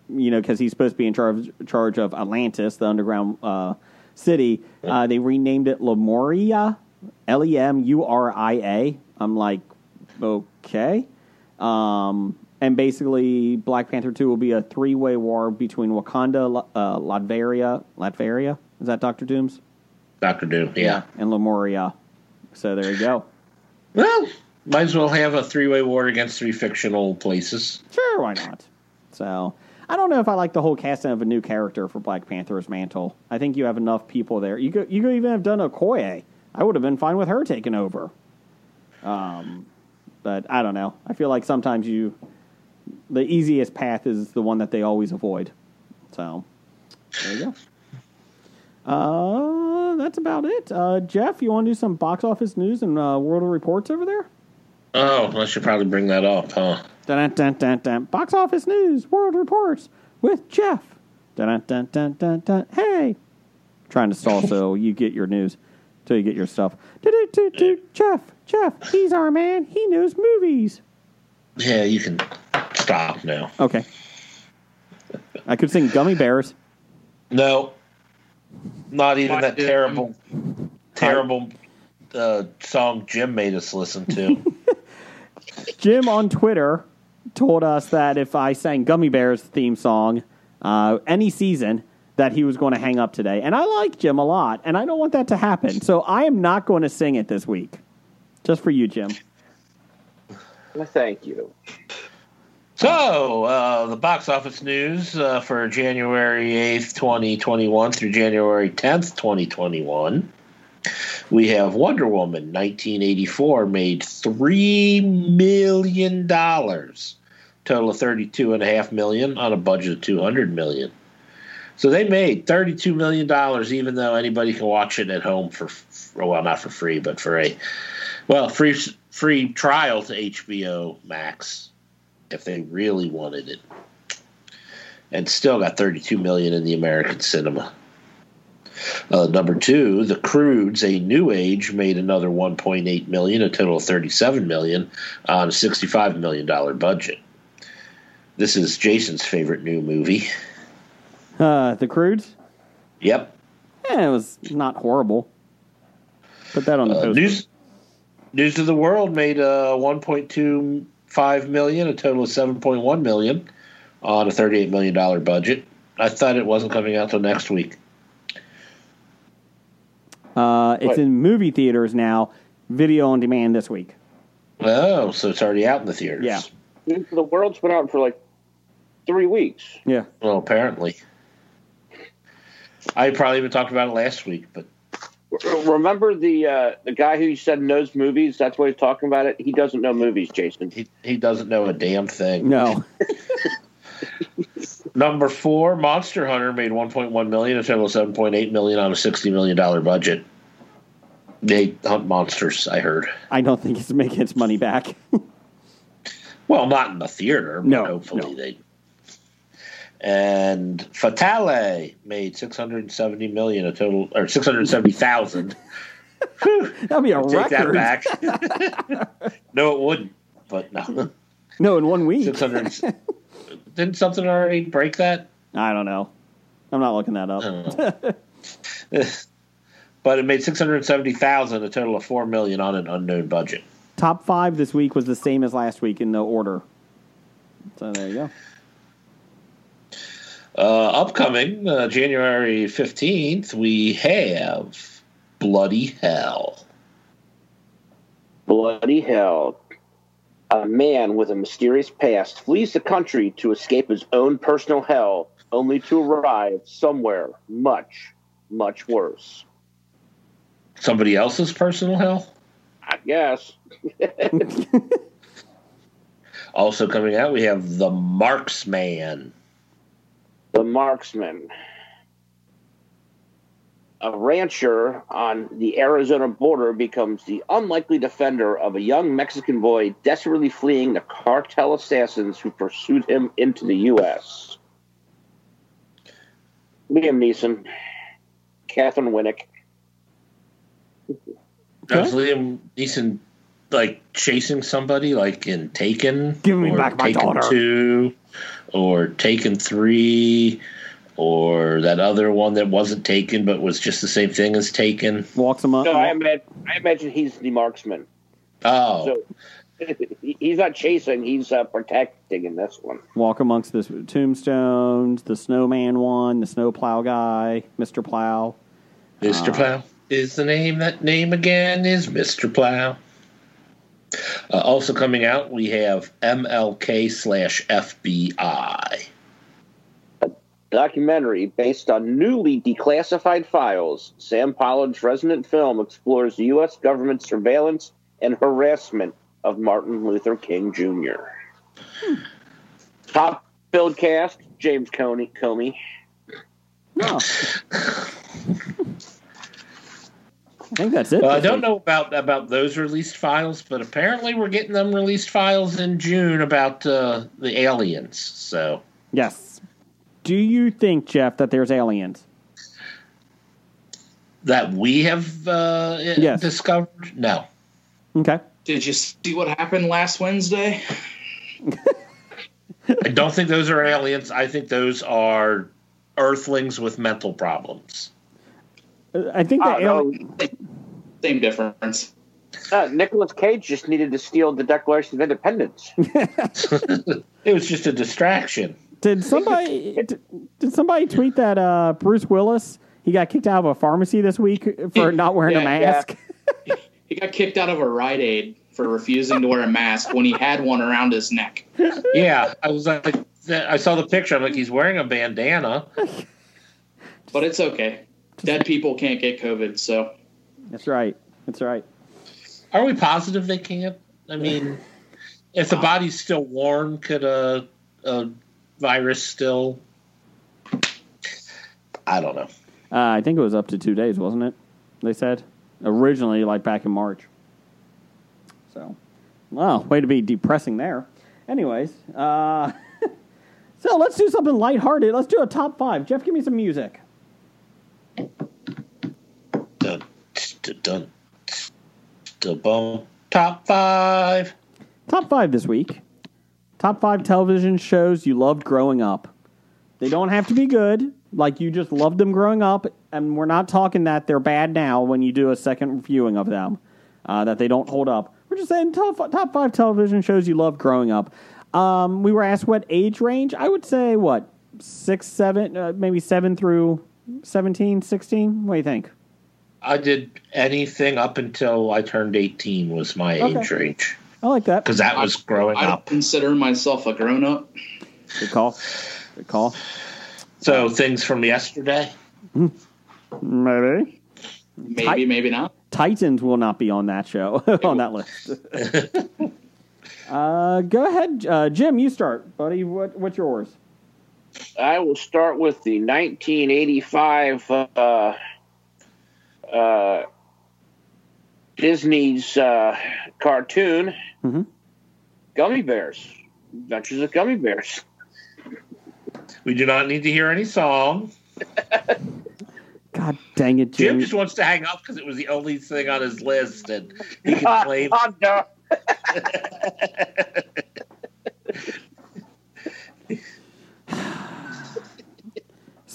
B: you know, because he's supposed to be in charge charge of Atlantis, the underground uh, city. Uh, they renamed it Lemuria, L E M U R I A. I'm like, okay. Um, and basically, Black Panther Two will be a three way war between Wakanda, uh, Latveria, Latveria. Is that Doctor Doom's?
D: Doctor Doom, yeah.
B: And Lemuria. So there you go.
D: Well, might as well have a three way war against three fictional places.
B: Sure, why not? So I don't know if I like the whole casting of a new character for Black Panther's mantle. I think you have enough people there. You could you could even have done Okoye. I would have been fine with her taking over. Um, but I don't know. I feel like sometimes you the easiest path is the one that they always avoid. So there you go. Uh, that's about it. Uh, Jeff, you want to do some box office news and uh, world reports over there?
D: Oh, I should probably bring that up, huh?
B: Dun, dun, dun, dun. Box office news, world reports with Jeff. Dun, dun, dun, dun, dun. Hey, trying to stall so you get your news, till you get your stuff. Do, do, do, do. Jeff, Jeff, he's our man. He knows movies.
D: Yeah, you can stop now.
B: Okay. I could sing Gummi Bears.
D: No, not even
C: Why
D: that
C: did-
D: terrible, terrible uh, song Jim made us listen to.
B: Jim on Twitter told us that if I sang Gummi Bears theme song uh, any season, that he was going to hang up today. And I like Jim a lot, and I don't want that to happen. So I am not going to sing it this week. Just for you, Jim.
E: Well, thank you.
D: so, uh, the box office news uh, for January 8th, 2021 through January 10th, 2021. We have Wonder Woman 1984 made $3 million. Total of 32.5 million on a budget of 200 million. So they made $32 million, even though anybody can watch it at home for, well, not for free, but for a, well, free, free trial to HBO Max if they really wanted it. And still got 32 million in the American cinema. Uh, number two, The Croods, A New Age, made another 1.8 million, a total of 37 million on a 65 million dollar budget. This is Jason's favorite new movie.
B: Uh, the Croods?
D: Yep.
B: Eh, it was not horrible. Put that on the
D: Uh. News News of the World made uh, 1.25 million, a total of 7.1 million on a 38 million dollar budget. I thought it wasn't coming out till next week.
B: Uh, it's
E: What?
B: in movie theaters now, video on demand this week.
D: Oh, so it's already out in the theaters.
B: Yeah.
E: The world's been out for like three weeks.
B: Yeah.
D: Well, apparently. I probably even talked about it last week, but
E: Remember the uh, the guy who said knows movies? That's why he's talking about it. He doesn't know movies, Jason.
D: he, he doesn't know a damn thing.
B: No.
D: Number four, Monster Hunter made 1.1 million, a total of 7.8 million on a 60 million dollar budget. They hunt monsters, I heard.
B: I don't think it's making its money back.
D: Well, not in the theater, but
B: No,
D: hopefully
B: no.
D: they. And Fatale made 670 million, a total or 670,000.
B: That'd be a
D: Take
B: record.
D: that back. no, it wouldn't. But no,
B: No, in one week.
D: 600. Didn't something already break that?
B: I don't know. I'm not looking that up.
D: But it made 670,000, a total of 4 million on an unknown budget.
B: Top five this week was the same as last week in no order. So there you go.
D: Uh, upcoming uh, January 15th, we have Bloody Hell.
E: Bloody hell. A man with a mysterious past flees the country to escape his own personal hell, only to arrive somewhere much, much worse.
D: Somebody else's personal hell?
E: I guess.
D: Also coming out, we have The Marksman.
E: The marksman. A rancher on the Arizona border becomes the unlikely defender of a young Mexican boy desperately fleeing the cartel assassins who pursued him into the U.S. Liam Neeson, Katheryn Winnick.
D: Does Liam Neeson like chasing somebody like in Taken?
B: Give me
D: or
B: back my
D: Taken
B: daughter.
D: Two, or Taken Three, or that other one that wasn't Taken but was just the same thing as Taken.
B: Walks him up.
E: No, I imagine, I imagine he's the marksman.
D: Oh,
E: So he's not chasing; he's uh, protecting in this one.
B: walk amongst the tombstones, the snowman one, the snowplow guy, Mr. Plow.
D: Mr. Plow is the name. That name again is Mr. Plow. Uh, also coming out, we have MLK slash FBI.
E: Documentary based on newly declassified files. Sam Pollard's resonant film explores the U.S. government surveillance and harassment of Martin Luther King Jr. Top billed cast: James Coney, Comey,
B: Oh. I think that's it.
D: Well, I don't know about about those released files, but apparently we're getting them released files in June about uh, the aliens. So
B: Yes. Do you think, Jeff, that there's aliens?
D: that we have uh,
B: Yes.
D: discovered, no.
B: Okay.
C: Did you see what happened last Wednesday?
D: I don't think those are aliens. I think those are Earthlings with mental problems.
B: I think the
E: no.
B: alien.
C: Same difference.
E: Uh, Nicolas Cage just needed to steal the Declaration of Independence.
D: It was just a distraction.
B: Did somebody did, did somebody tweet that uh, Bruce Willis he got kicked out of a pharmacy this week for not wearing a
C: Yeah, yeah.
B: mask?
C: He got kicked out of a Rite Aid for refusing to wear a mask when he had one around his neck.
D: Yeah, I was like, I saw the picture. I'm like, he's wearing a bandana.
C: But it's okay. Dead people can't get COVID, so
B: That's right. That's right.
D: Are we positive they can't? I mean, if the body's still warm, could a, a virus still? I don't know.
B: Uh, I think it was up to two days, wasn't it? They said originally, like back in March. So, wow, way to be depressing there. Anyways, uh, so let's do something lighthearted. Let's do a top five. Jeff, give me some music.
D: Dun, dun, dun, dun, bum. Top five.
B: Top five this week. Top five television shows you loved growing up. They don't have to be good, like you just loved them growing up, and we're not talking that they're bad now when you do a second viewing of them, uh, that they don't hold up. We're just saying top, top five television shows you loved growing up. Um, we were asked what age range. I would say, what, six, seven, uh, maybe seven through 17, 16? What do you think?
D: I did anything up until I turned 18 was my
B: Okay.
D: age range
B: I like that.
D: because that was growing
C: I don't
D: up.
C: consider myself a grown up.
B: Good call. Good call.
D: So things from yesterday.
B: Maybe.
C: Maybe,
B: Ti-
C: maybe not.
B: Titans will not be on that show on that list. uh, go ahead, uh, Jim. You start, buddy. What what's yours?
E: I will start with the 1985 uh, uh, Disney's uh, cartoon,
B: Mhm.
E: Gummi Bears, Adventures of Gummi Bears.
D: We do not need to hear any song.
B: God dang it,
D: Jim
B: Jim!
D: just wants to hang up because it was the only thing on his list, and he complained.
E: Oh, no.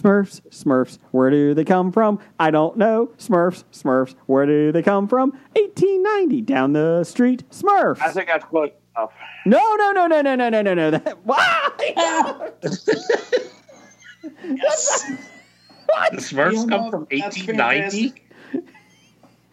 B: Smurfs, Smurfs. Where do they come from? I don't know. Smurfs, Smurfs. Where do they come from? 1890 down the street. Smurfs.
E: I think that's close enough.
B: no, no, no, no, no, no, no, no, no. That, why?
D: the Smurfs come from 1890.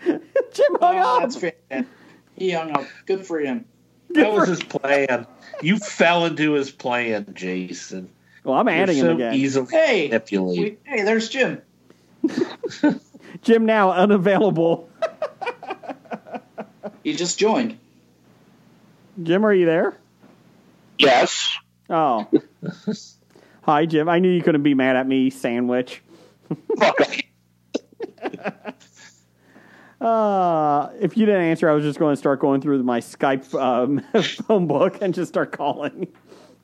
B: Jim hung
C: Oh,
B: up.
C: that's fantastic. He hung up. Good for him.
D: That was his plan. You fell into his plan, Jason.
B: Well, I'm adding
D: You're
B: him again.
D: easily
C: Hey,
D: manipulated.
C: we, hey, there's Jim.
B: Jim now unavailable.
C: He just joined.
B: Jim, are you there?
E: Yes.
B: Oh. Hi, Jim. I knew you couldn't be mad at me, sandwich. Uh, if you didn't answer, I was just going to start going through my Skype um, phone book and just start calling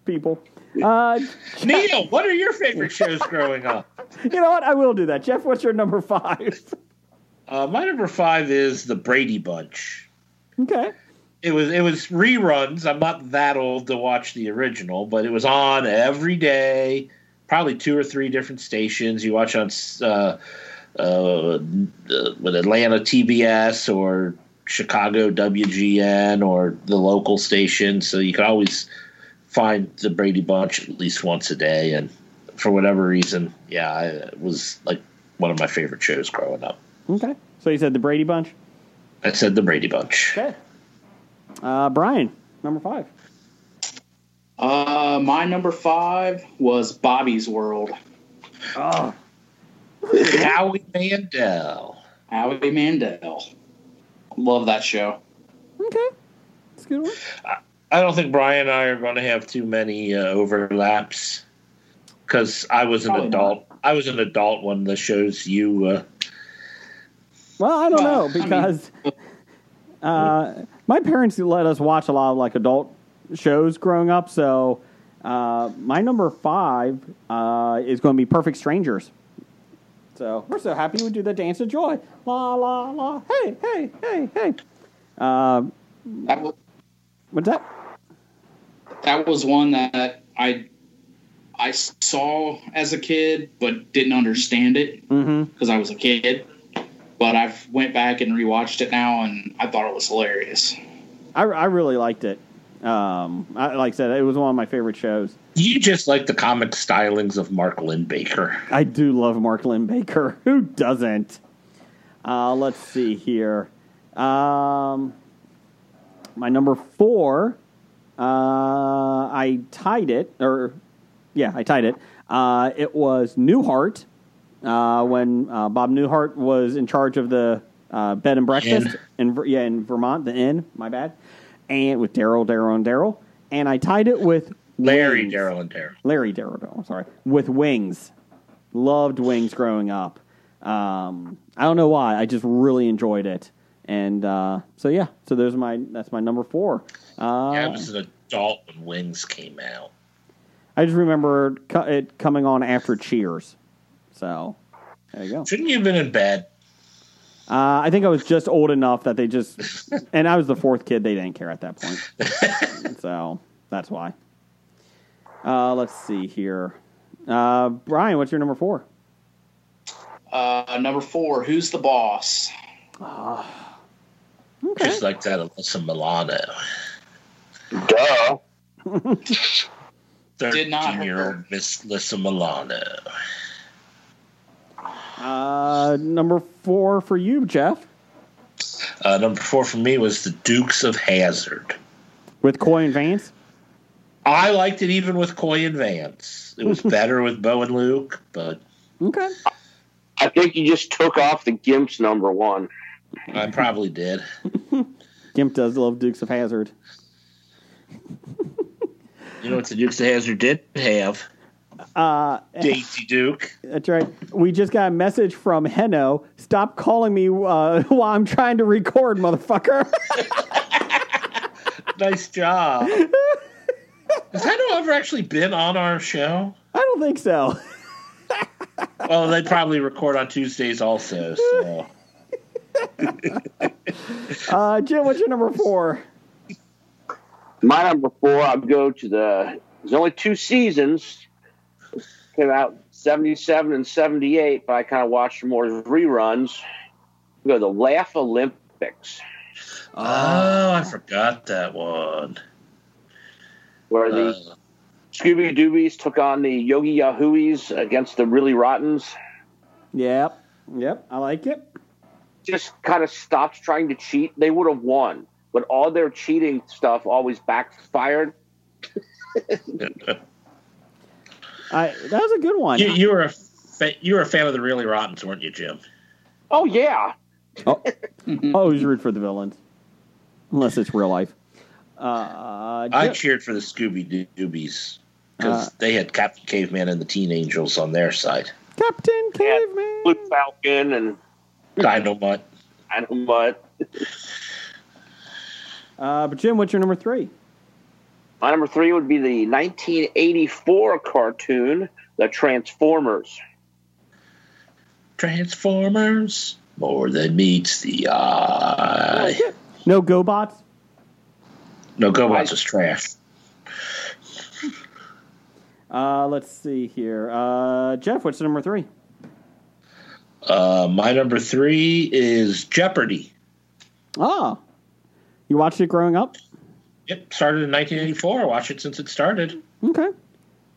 B: people. Uh,
D: Neil, what are your favorite shows growing up?
B: you know what? I will do that. Jeff, what's your number five?
D: Uh, my number five is the Brady Bunch.
B: Okay.
D: It was it was reruns. I'm not that old to watch the original, but it was on every day, probably two or three different stations. You watch on uh, uh, with Atlanta TBS or Chicago WGN or the local station, so you could always find the Brady Bunch at least once a day. And for whatever reason, yeah, I, it was like one of my favorite shows growing up.
B: Okay. So you said the Brady Bunch.
D: I said the Brady Bunch.
B: Okay. Uh, Brian, number five.
C: Uh, my number five was Bobby's World.
B: Oh,
D: Howie Mandel.
C: Howie Mandel. Love that show.
B: okay. That's a good one.
D: I don't think Brian and I are going to have too many uh, overlaps because I was an
C: Probably
D: adult. I was an adult when the shows you. Uh,
B: Well, I don't
C: Well,
B: know
C: I mean-
B: because uh, my parents let us watch a lot of like adult shows growing up. So uh, my number five uh, is going to be Perfect Strangers. So we're so happy we do the dance of joy. La la la. Hey hey hey hey. Uh,
C: That was,
B: what's that?
C: That was one that I I saw as a kid, but didn't understand it
B: Mm-hmm.
C: because I was a kid. But I've went back and rewatched it now, and I thought it was hilarious.
B: I, I really liked it. Um, I, like I said, it was one of my favorite shows.
D: you just like the comic stylings of Mark Linn-Baker.
B: I do love Mark Linn-Baker. Who doesn't? Uh, let's see here. Um, my number four, uh, I tied it, or yeah, I tied it. Uh, it was Newhart uh, when uh, Bob Newhart was in charge of the uh, bed and breakfast in yeah in Vermont, the inn. My bad, and with Daryl, Daryl, and Daryl, and I tied it with
D: Larry, Daryl, and Daryl.
B: Larry Darrow, sorry, with wings. Loved wings growing up. Um, I don't know why. I just really enjoyed it, and uh, so yeah. So there's my that's my number four. Uh,
D: Yeah, I was an adult when Wings came out.
B: I just remember it coming on after Cheers. So there you go.
D: Shouldn't you have been in bed?
B: Uh, I think I was just old enough that they just, and I was the fourth kid. They didn't care at that point, so that's why. Uh, let's see here, uh, Brian. What's your number four?
C: Uh, number four, Who's the Boss?
B: Okay.
D: Just like that, Alyssa Milano.
E: Duh.
C: Did not
D: Thirteen-year-old Miss Alyssa Milano.
B: Uh, number four for you, Jeff,
D: Uh, number four for me was the Dukes of Hazzard.
B: with Coy and Vance.
D: I liked it even with Coy and Vance. It was better with Bo and Luke, but
B: Okay.
E: I think you just took off the Gimp's number one.
D: I probably did.
B: Gimp does love Dukes of Hazzard.
D: You know what the Dukes of Hazzard did have?
B: Uh,
D: Daisy Duke.
B: that's right. We just got a message from Heno. Stop calling me uh, while I'm trying to record, motherfucker.
D: Nice job. Has Heno ever actually been on our show?
B: I don't think so.
D: Well, they probably record on Tuesdays also. So
B: Uh, Jim, what's your number four?
E: My number four, I'll go to the. There's only two seasons. Came out 77 and 78, but I kind of watched more reruns. We go to the Laff-A-Lympics,
D: Oh, I forgot that one.
E: where the
D: Uh,
E: Scooby Doobies took on the Yogi Yahooies against the Really Rottens.
B: Yep. Yep. I like it.
E: Just kind of stopped trying to cheat. They would have won, but all their cheating stuff always backfired.
B: I that was a good one.
D: you, you were a fa- you were a fan of the Really Rottens, weren't you, Jim?
E: Oh yeah,
B: Oh, always root for the villains, unless it's real life. Uh,
D: I cheered for the Scooby Doobies because
B: Uh,
D: they had Captain Caveman and the Teen Angels on their side.
B: Captain Caveman.
E: Blue Falcon and
D: Dynamite.
E: I don't know what.
B: Uh, but Jim, what's your number three?
E: My number three would be the 1984 cartoon, The Transformers.
D: Transformers. more than meets the eye.
B: No GoBots.
D: No, GoBots is trash.
B: Uh, let's see here. Uh, Jeff, what's the number three?
D: Uh, my number three is Jeopardy.
B: Oh, you watched it growing up?
D: Yep, started in 1984. I watched it since it started.
B: Okay.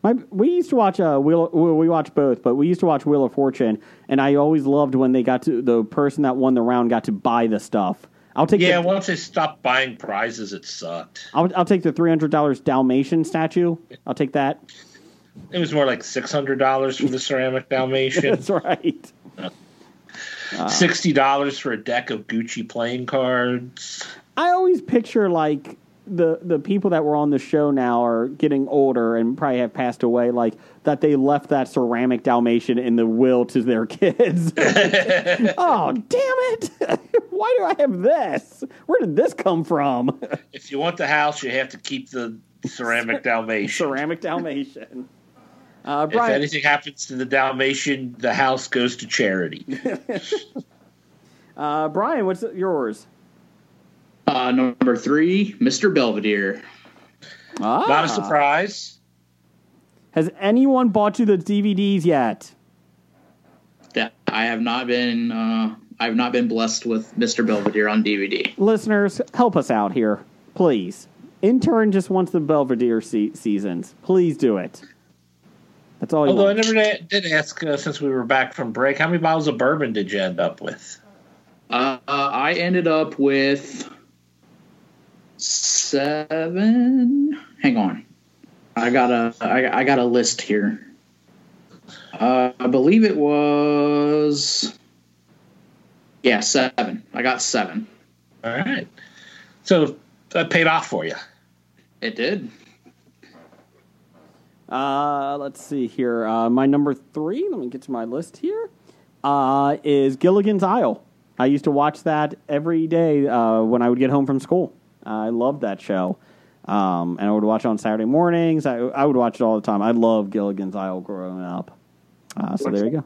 B: My, we used to watch uh, Wheel. well, We watched both, but we used to watch Wheel of Fortune, and I always loved when they got to the person that won the round got to buy the stuff. I'll take
D: Yeah,
B: the,
D: once they stopped buying prizes, it sucked.
B: I'll, I'll take the three hundred dollars Dalmatian statue. I'll take that.
D: It was more like six hundred dollars for the ceramic Dalmatian,
B: That's right.
D: sixty dollars for a deck of Gucci playing cards.
B: I always picture like the the people that were on the show now are getting older and probably have passed away. Like that they left that ceramic Dalmatian in the will to their kids. oh damn it! Why do I have this? Where did this come from?
D: If you want the house, you have to keep the ceramic Dalmatian.
B: ceramic Dalmatian. Uh,
D: If anything happens to the Dalmatian, the house goes to charity.
B: uh, Brian, what's yours?
C: Uh, number three, Mr. Belvedere.
B: Ah.
D: Not a surprise.
B: Has anyone bought you the DVDs yet?
C: That I have not been. Uh, I have not been blessed with Mr. Belvedere on DVD.
B: Listeners, help us out here, please. Intern just wants the Belvedere se- seasons. Please do it. That's all. He
D: Although I never da- did ask uh, since we were back from break, how many bottles of bourbon did you end up with?
C: Uh, I ended up with seven. Hang on, I got a I, I got a list here. Uh, I believe it was yeah seven. I got seven.
D: All right. So that paid off for you.
C: It did.
B: Uh, let's see here. Uh, my number three. Let me get to my list here. Uh, is Gilligan's Isle. I used to watch that every day uh, when I would get home from school. I loved that show, um, and I would watch it on Saturday mornings. I, I would watch it all the time. I loved Gilligan's Isle growing up. Uh, so there you go.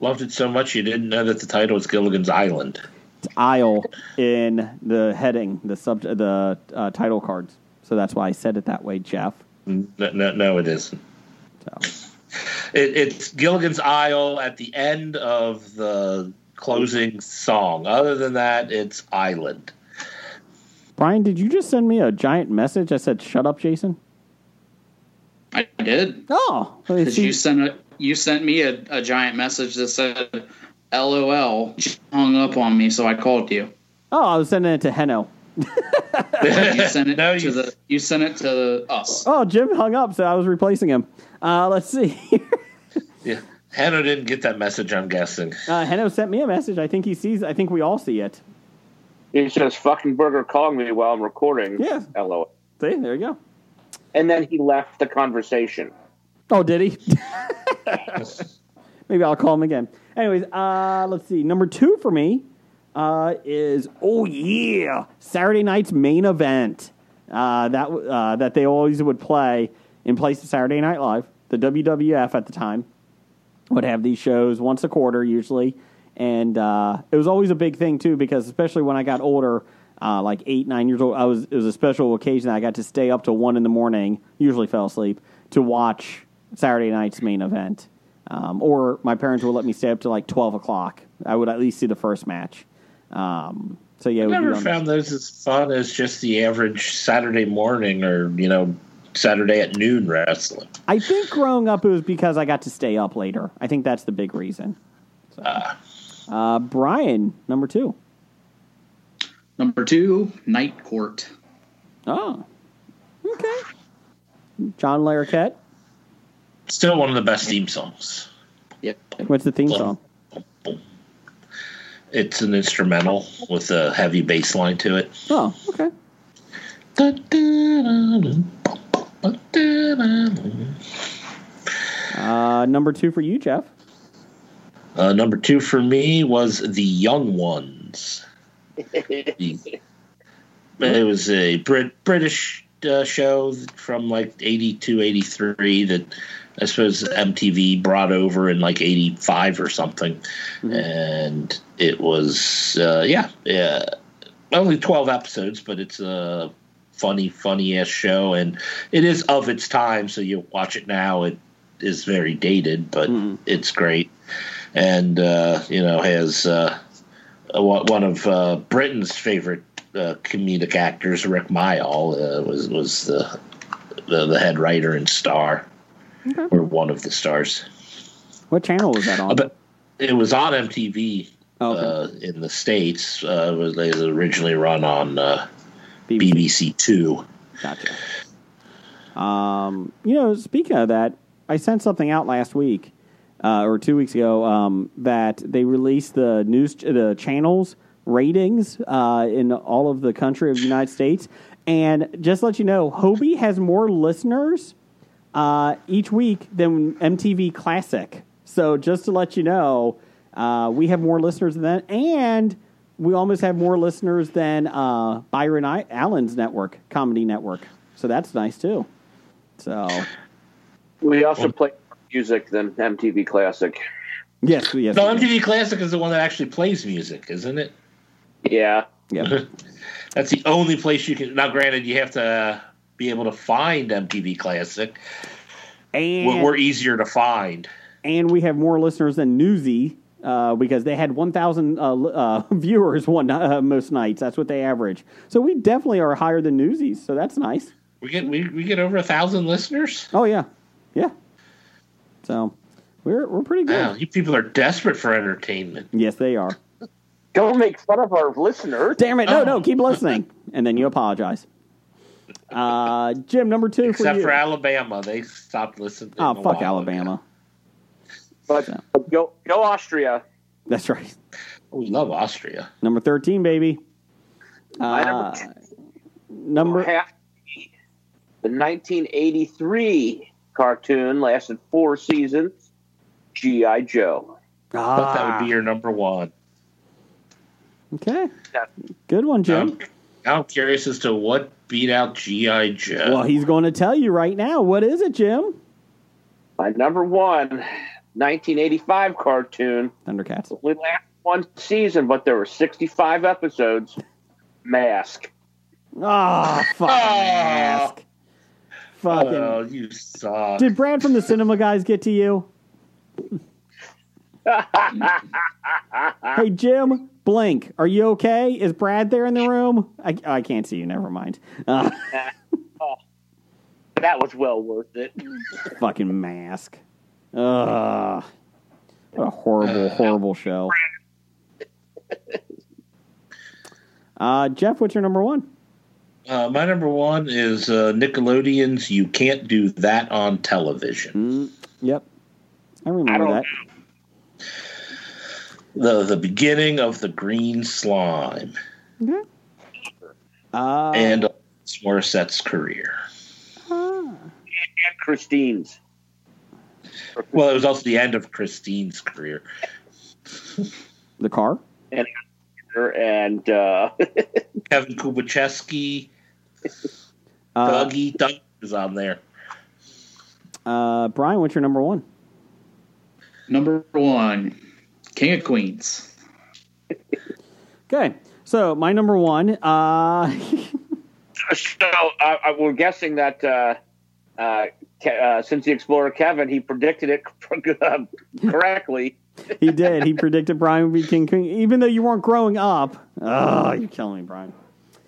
D: Loved it so much you didn't know that the title was Gilligan's Island.
B: It's Isle in the heading, the sub, the uh, title cards. So that's why I said it that way, Jeff.
D: No, no, no it isn't.
B: So.
D: It, it's Gilligan's Isle at the end of the closing song. Other than that, it's Island.
B: Brian, did you just send me a giant message that said "Shut up, Jason"?
C: I did.
B: Oh,
C: Because you sent a, you sent me a, a giant message that said LOL. Hung up on me, so I called you.
B: oh, I was sending it to Heno.
C: You sent it
D: No,
C: to
D: you-
C: the you sent it to us.
B: Oh, Jim hung up, so I was replacing him. Uh, let's see.
D: Yeah. Hannah didn't get that message, I'm guessing.
B: uh, Heno sent me a message. I think he sees. I think we all see it.
E: He says, fucking burger calling me while I'm recording.
B: Yeah.
E: Hello.
B: See, there you go.
E: And then he left the conversation.
B: Oh, did he? Maybe I'll call him again. Anyways, uh, let's see. Number two for me uh, is oh yeah, Saturday night's main event. Uh, that uh, that they always would play in place of Saturday Night Live. The WWF at the time would have these shows once a quarter usually, and uh, it was always a big thing too because especially when I got older. Uh, like eight, nine years old, I was. It was a special occasion. I got to stay up to one in the morning. Usually fell asleep to watch Saturday night's main event. Um, or my parents would let me stay up to like twelve o'clock. I would at least see the first match. Um, so yeah,
D: I never found those as fun as just the average Saturday morning or, you know, Saturday at noon wrestling.
B: I think growing up it was because I got to stay up later. I think that's the big reason. So, uh, Brian, number two.
C: Number two, Night Court.
B: Oh, okay. John Larroquette.
D: Still one of the best theme songs.
C: Yep.
B: What's the theme song?
D: It's an instrumental with a heavy bass line to it.
B: Oh, okay. Uh, number two for you, Jeff.
D: Uh, number two for me was The Young Ones. It was a Brit- British uh, show from like 82, 83 that I suppose MTV brought over in like 85 or something. And it was, uh, yeah, yeah, only 12 episodes, but it's a funny, funny ass show. And it is of its time. So you watch it now, it is very dated, but it's great. And, uh, you know, has uh, one of uh, Britain's favorite uh, comedic actors, Rick Mayall, uh, was was the, the the head writer and star, or one of the stars.
B: What channel was that on?
D: But it was on MTV
B: Oh, okay.
D: uh, in the states. Uh, it was, it was originally run on uh,
B: BBC.
D: BBC Two.
B: Gotcha. Um, you know, speaking of that, I sent something out last week uh, or two weeks ago um, that they released the news, the channels ratings uh, in all of the country of the United States, and just to let you know, HOBI has more listeners uh, each week than MTV Classic. So just to let you know, uh, we have more listeners than that, and we almost have more listeners than uh, Byron I- Allen's network, Comedy Network. So that's nice too. So
E: We also play more music than MTV Classic.
B: yes, yes,
D: No,
B: we.
D: MTV Classic is the one that actually plays music, isn't it?
E: Yeah.
B: yeah.
D: That's the only place you can. Now, granted, you have to uh, be able to find MTV Classic.
B: and
D: We're, we're easier to find.
B: and we have more listeners than Newsy uh, because they had 1,000 uh, uh, viewers one uh, most nights. That's what they average. So we definitely are higher than Newsies. So that's nice.
D: We get we, we get over a thousand listeners.
B: Oh yeah, yeah. So we're we're pretty good.
D: Wow, you people are desperate for entertainment.
B: Yes, they are.
E: Don't make fun of our listeners.
B: Damn it! No,
D: Oh.
B: no, keep listening, and then you apologize. Uh, Jim, number two for
D: Except
B: you.
D: for Alabama, they stopped listening.
B: oh, fuck
D: while ago.
B: Alabama.
E: But go, go Austria.
B: That's right.
D: We love Austria.
B: Number thirteen, baby.
E: My number
B: Uh,
E: two
B: number
E: have to be the 1983 cartoon lasted four seasons. G.I. Joe.
D: I thought that
B: Ah,
D: would be your number one.
B: okay.
E: Yeah.
B: Good one, Jim.
D: I'm, I'm curious as to what beat out GI Joe.
B: Well, he's going to tell you right now. What is it, Jim?
E: My number one 1985 cartoon
B: Thundercats.
E: only lasted one season, but there were 65 episodes. Mask.
B: Ah, fucking mask. Fucking.
D: oh, you suck.
B: Did Brad from the Cinema Guys get to you? Hey, Jim, blink. Are you okay? Is Brad there in the room? I, I can't see you. Never mind. Uh,
E: that was well worth it.
B: fucking mask. Ugh. What a horrible, horrible show. Uh, Jeff, what's your number one?
D: Uh, my number one is uh, Nickelodeon's "You Can't Do That on Television."
B: Yep. I remember
E: I don't
B: that.
D: The the beginning of the Green Slime
B: Uh,
D: and Morissette's career.
E: And Christine's.
D: Well, it was also the end of Christine's career.
B: the car?
E: And uh,
D: Kevin Kubusheskie,
B: Uh,
D: Dougie, Doug is on there.
B: uh, Brian, what's your number one?
C: Number one, King of Queens.
B: Okay. So, my number one. Uh,
E: so uh, uh, we're guessing that uh, uh, uh, since the Explorer Kevin, he predicted it correctly.
B: he did. He predicted Brian would be King King, even though you weren't growing up. Oh, you're killing me, Brian.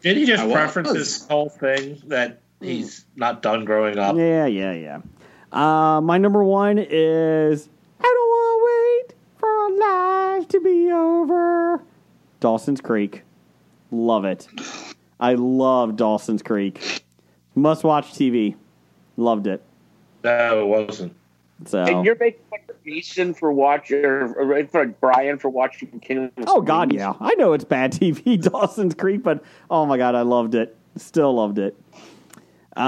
D: Did he just
C: I was.
D: preference this whole thing that he's not done growing up?
B: Yeah, yeah, yeah. Uh, my number one is I don't want to wait for life to be over. Dawson's Creek. Love it. I love Dawson's Creek. Must watch TV. Loved it.
D: No, it wasn't.
B: So.
E: And you're making fun of Jason for watching, or, or for Brian for watching King of
B: Oh God, yeah. I know it's bad TV, Dawson's Creek, but oh my God, I loved it. Still loved it. Uh,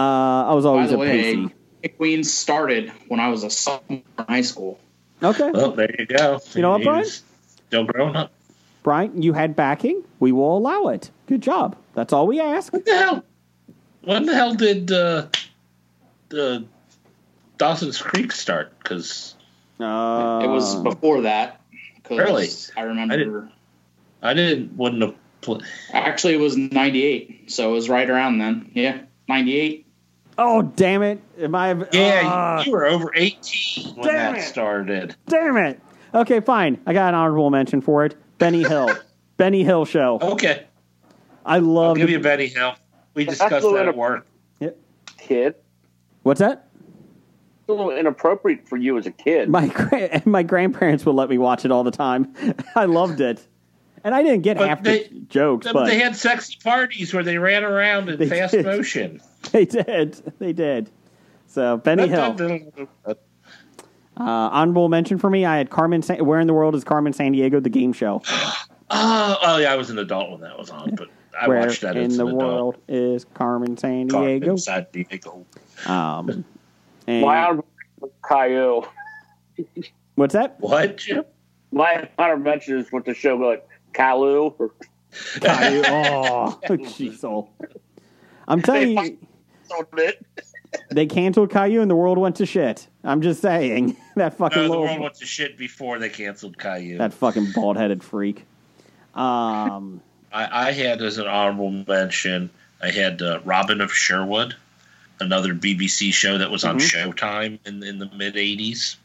B: I was
C: By
B: always
C: the
B: a
C: way,
B: pacey.
C: Queens started when I was a sophomore in high school.
B: Okay,
D: Well, there you go.
B: You know what,
D: He
B: Brian?
D: was Still growing up.
B: Brian, you had backing. We will allow it. Good job. That's all we ask.
D: What the hell? when the hell did uh, the Dawson's Creek start? Because
B: Uh,
C: it was before that. 'cause
D: Really?
C: I remember.
D: I didn't- I didn't wouldn't have. Pl-
C: Actually, it was 98, so it was right around then. Yeah, 98.
B: Oh damn it! Am I?
D: yeah,
B: Ah,
D: you, you were over eighteen when that
B: it.
D: started.
B: damn it. Okay, fine. I got an honorable mention for it. Benny Hill. Benny Hill show.
D: Okay,
B: I
D: I'll
B: love.
D: give you Benny Hill. We discussed that at work. Yep.
E: Kid.
B: What's that?
E: It's a little inappropriate for you as a kid.
B: My gra- my grandparents would let me watch it all the time. I loved it, and I didn't get
D: But
B: half
D: they-
B: the jokes,
D: But
B: but
D: they had sexy parties where they ran around in fast
B: did.
D: motion.
B: they did. They did. So Benny Hill. Uh, honorable mention for me. I had Carmen. San- Where in the world is Carmen Sandiego? The game show.
D: Oh, oh yeah, I was an adult when that was on, but I
B: Where
D: watched that
B: in
D: as
B: the
D: an adult.
B: world is Carmen San
D: Carmen
B: Diego?
D: San Diego.
B: Um, and
E: My honorable Caillou.
B: what's that?
D: What,
E: My honorable mentions is with the show like Caillou. Or,
B: Caillou. oh, jeez, oh. I'm telling you, they canceled Caillou and the world went to shit. I'm just saying that fucking
D: No, the world went to shit before they canceled Caillou.
B: that fucking bald headed freak. Um,
D: I, I had as an honorable mention, I had uh, Robin of Sherwood, another BBC show that was on
B: Mm-hmm.
D: Showtime in, in the mid 80s.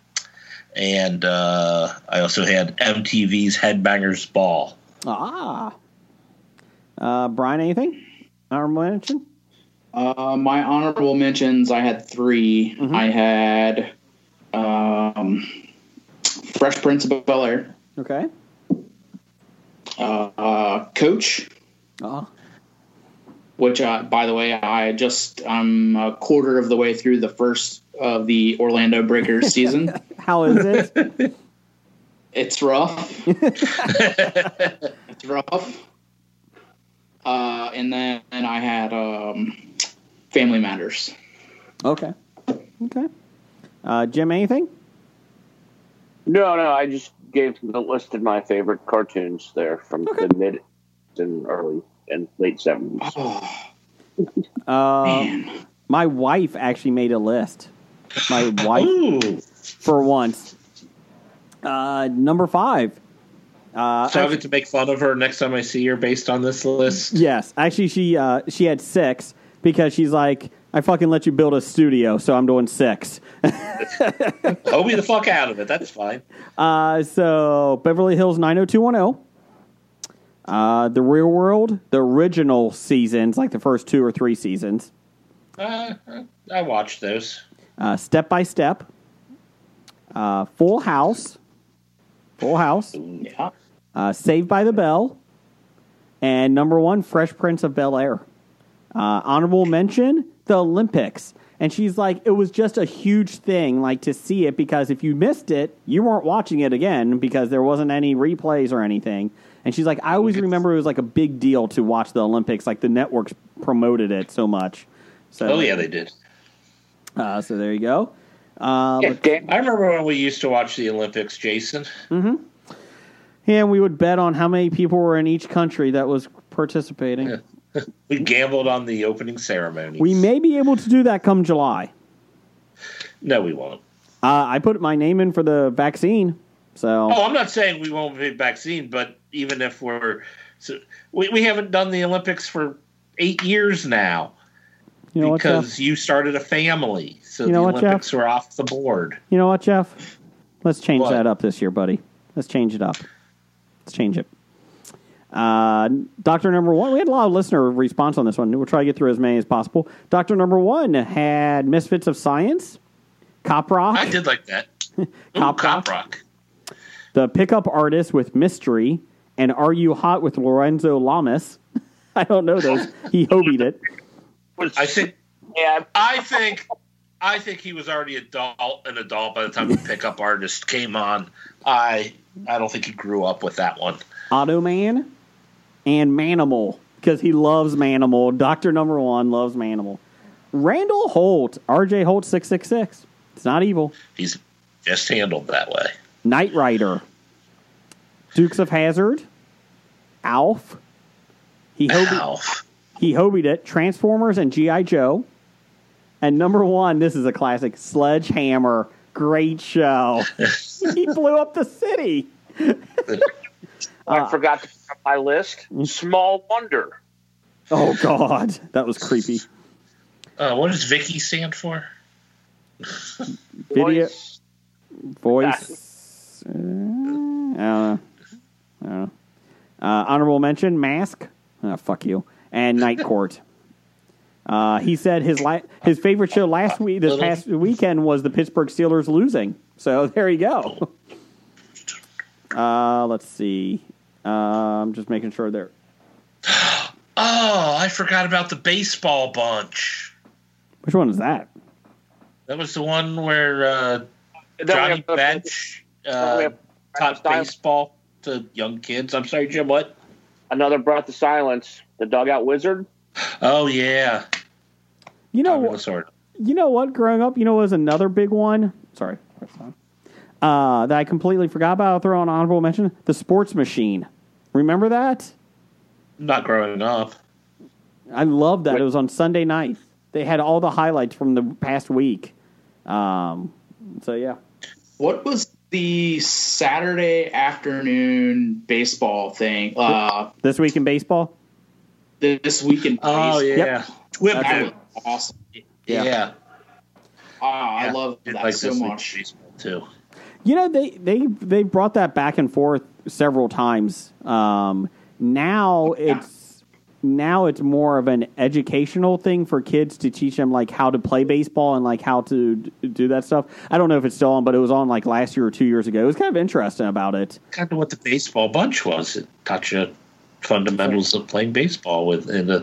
D: And uh, I also had MTV's Headbangers Ball.
B: ah, uh, Brian, anything? Honorable mention?
C: Uh, my honorable mentions, I had 3
B: Mhm.
C: I had um, Fresh Prince of Bel Air,
B: Okay.
C: uh, uh, Coach,
B: Oh,
C: which, uh, by the way, I just I'm a quarter of the way through the first of the Orlando Breakers season.
B: how is it?
C: It's rough. it's rough. Uh, and then and I had um, Family Matters.
B: okay. Okay. Uh, Jim, anything?
E: no, no, I just gave the listed my favorite cartoons there from
B: Okay.
E: the mid and early and late seventies.
C: Oh,
B: Uh,
C: man.
B: my wife actually made a list. My wife,
D: Ooh.
B: for once. Uh, number five. Uh,
D: So I get to make fun of her next time I see her based on this list.
B: yes, actually, she uh, she had six because she's like, I fucking let you build a studio, so I'm doing six.
D: Hoe me the fuck out of it. That's fine.
B: Uh, so Beverly Hills 90210. Uh, the Real World, the original seasons, like the first two or three seasons.
D: Uh, I watched those.
B: Uh, Step by Step. Uh, Full House. Full House.
C: Yeah.
B: Uh, Saved by the Bell. And number one, Fresh Prince of Bel Air. Uh, honorable mention, the Olympics. And she's like, it was just a huge thing, like to see it because if you missed it, you weren't watching it again because there wasn't any replays or anything. And she's like, I always remember it was like a big deal to watch the Olympics. Like the networks promoted it so much. So,
D: Oh, yeah, they did.
B: Uh, so there you go. Uh,
E: Yeah, Dan,
D: I remember when we used to watch the Olympics, Jason. Mm-hmm.
B: and we would bet on how many people were in each country that was participating.
D: Yeah. We gambled on the opening ceremony.
B: We may be able to do that come July.
D: No, we won't.
B: Uh, I put my name in for the vaccine, so
D: Oh, I'm not saying we won't be vaccine, but even if we're, so we we haven't done the Olympics for eight years now
B: you know what,
D: because
B: Jeff?
D: you started a family, so
B: You know
D: the
B: what, Jeff?
D: Olympics were off the board.
B: You know what, Jeff? Let's change
D: What?
B: that up this year, buddy. Let's change it up. Let's change it. Uh, Doctor Number One, we had a lot of listener response on this one. We'll try to get through as many as possible. Doctor Number One had Misfits of Science, Cop Rock,
D: I did like that. Ooh,
B: Cop
D: Cop,
B: Rock.
D: Rock.
B: The Pickup Artist with Mystery, and Are You Hot with Lorenzo Lamas. I don't know those. He hobied it.
D: I think
E: yeah,
D: I think I think he was already adult an adult by the time the pickup artist came on. I I don't think he grew up with that one.
B: Automan and Manimal because he loves Manimal. Doctor Number One loves Manimal. Randall Holt, RJ Holt six six six. It's not evil.
D: He's just handled that way.
B: Knight Rider, Dukes of Hazzard, Alf. He hobied,
D: Alf.
B: he hobied it Transformers and G.I. Joe. And number one, this is a classic Sledgehammer. Great show. he blew up the city.
E: I forgot to put on my list. Small Wonder.
B: Oh, God. That was creepy.
D: Uh, what does Vicky stand for?
B: Video
E: Voice.
B: Voice. Uh, I don't know. I don't know. Uh, honorable mention: Mask. Oh, fuck you. And Night Court. Uh, he said his la- his favorite show last week, this past weekend, was the Pittsburgh Steelers losing. So there you go. Uh, let's see. Uh, I'm just making sure they're.
D: Oh, I forgot about the baseball bunch.
B: Which one is that?
D: That was the one where uh, Johnny Bench
E: we
D: uh, taught baseball to young kids. I'm sorry, Jim. What?
E: Another breath of silence. The dugout wizard.
D: Oh yeah,
B: You know,
D: Tommy Lasorda.
B: You know what? Growing up, you know, was another big one. Sorry. Uh, that I completely forgot about. I'll throw an honorable mention: the Sports Machine. Remember that?
D: Not growing up.
B: I loved that. It was on Sunday night. They had all the highlights from the past week. Um, so yeah,
C: What was the Saturday afternoon baseball thing? Uh,
B: this week in baseball.
C: this week in
D: Oh
C: baseball.
D: yeah, Whip
C: That was awesome.
D: Yeah,
B: Yeah.
C: Oh, I
D: Yeah.
C: love
D: Did
C: that
D: like
C: so much.
D: too.
B: You know, they they they brought that back and forth several times. Um, now it's now it's more of an educational thing for kids to teach them like how to play baseball and like how to d- do that stuff. I don't know if it's still on, but it was on like last year or two years ago. It was kind of interesting about it.
D: Kind of what the baseball bunch was. It taught you fundamentals of playing baseball with and uh,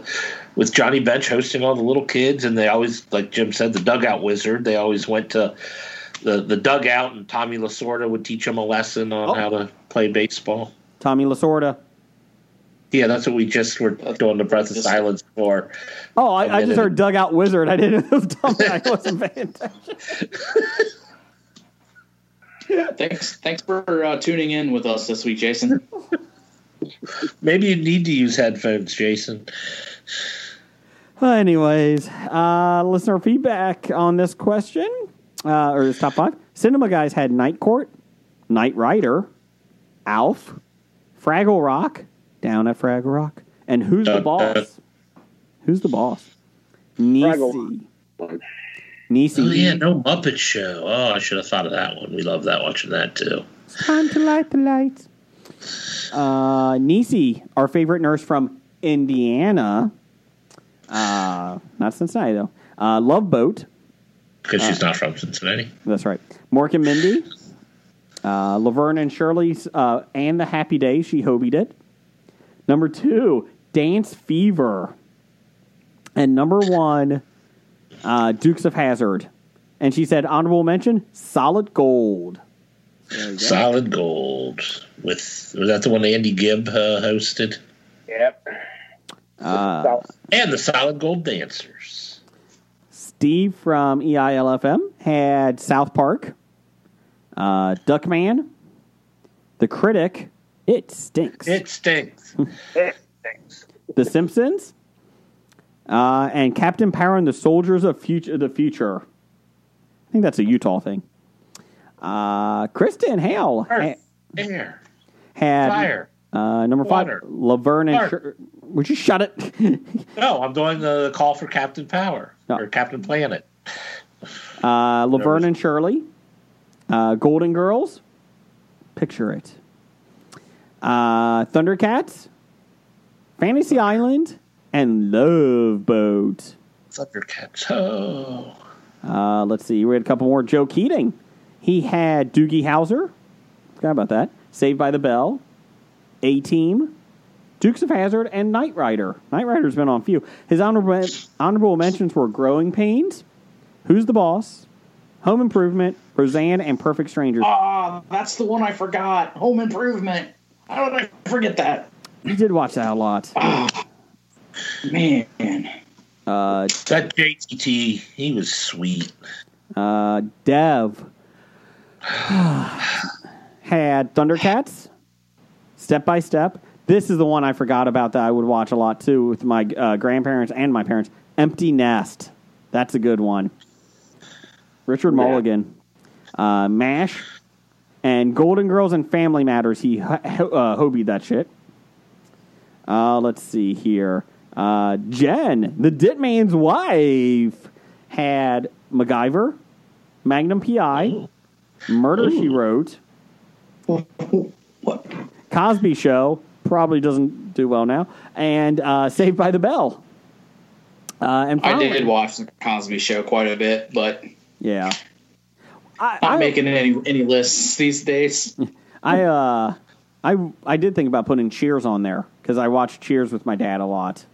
D: with Johnny Bench hosting all the little kids, and they always, like Jim said, the dugout wizard. They always went to the the dugout, and Tommy Lasorda would teach them a lesson on
B: Oh.
D: how to play baseball.
B: Tommy Lasorda.
D: Yeah, that's what we just were doing the breath of silence for.
B: Oh, I, I
D: minute.
B: just heard dugout wizard. I didn't know it was Tommy. I wasn't paying attention.
C: Thanks, thanks for uh, tuning in with us this week, Jason.
D: Maybe you need to use headphones, Jason.
B: Well, anyways, uh, listener feedback on this question, uh, or this top five. Cinema Guys had Night Court, Knight Rider, Alf, Fraggle Rock, Down at Fraggle Rock, and Who's the
D: Uh, uh.
B: Boss? Who's the Boss? Nisi. Nisi.
D: Oh yeah, no Muppet Show. Oh, I should have thought of that one. We love that watching that too.
B: Time to light the lights. Uh, Nisi, our favorite nurse from Indiana. Uh, not Cincinnati, though. Uh, Love Boat.
D: Because she's not from Cincinnati.
B: That's right. Mork and Mindy. Uh, Laverne and Shirley's uh, and the Happy Days. She hobied it. Number two, Dance Fever. And number one, uh, Dukes of Hazzard. And she said, honorable mention, Solid Gold. Go.
D: Solid Gold. With was that the one Andy Gibb uh, hosted?
E: Yep.
B: Uh,
D: And the Solid Gold Dancers.
B: Steve from EILFM had South Park, uh, Duckman, The Critic, It Stinks,
D: It stinks.
E: Eh, thanks.
B: The Simpsons, uh, and Captain Power and the Soldiers of Future, the Future. I think that's a Utah thing. Uh, Kristen Hale ha-
D: Earth, air,
B: had
D: fire.
B: uh, number five,
D: water,
B: Laverne and. Shir- Would you shut it?
D: No, I'm doing the call for Captain Power
B: Oh.
D: or Captain Planet.
B: Uh, Laverne and Shirley, uh, Golden Girls, picture it. Uh, Thundercats, Fantasy Island, and Love Boat.
D: Thundercats. Oh.
B: Uh, let's see, we had a couple more. Joe Keating, he had Doogie Howser, forgot about that. Saved by the Bell, A Team, Dukes of Hazzard, and Knight Rider. Knight Rider's been on a few. His honorable honorable mentions were Growing Pains, Who's the Boss, Home Improvement, Roseanne, and Perfect Strangers.
C: Ah, that's the one I forgot. Home Improvement. How did I forget that?
B: You did watch that a lot.
C: Oh, Man,
B: Uh,
D: That JTT, he was sweet.
B: uh, Dev had Thundercats, Step by Step, This is the one I forgot about that I would watch a lot too with my uh, grandparents and my parents. Empty Nest. That's a good one. Richard Mulligan. Uh, Mash. And Golden Girls and Family Matters. He ho- uh, hobied that shit. Uh, let's see here. Uh, Jen, the Ditman's wife, had MacGyver, Magnum PI, Murder She Wrote,
D: What?
B: Cosby Show probably doesn't do well now, and uh, Saved by the Bell. Uh, and
C: I
B: finally,
C: did watch the Cosby Show quite a bit, but
B: yeah. I,
C: not
B: I,
C: making any any lists these days.
B: I uh, I I did think about putting Cheers on there because I watched Cheers with my dad a lot,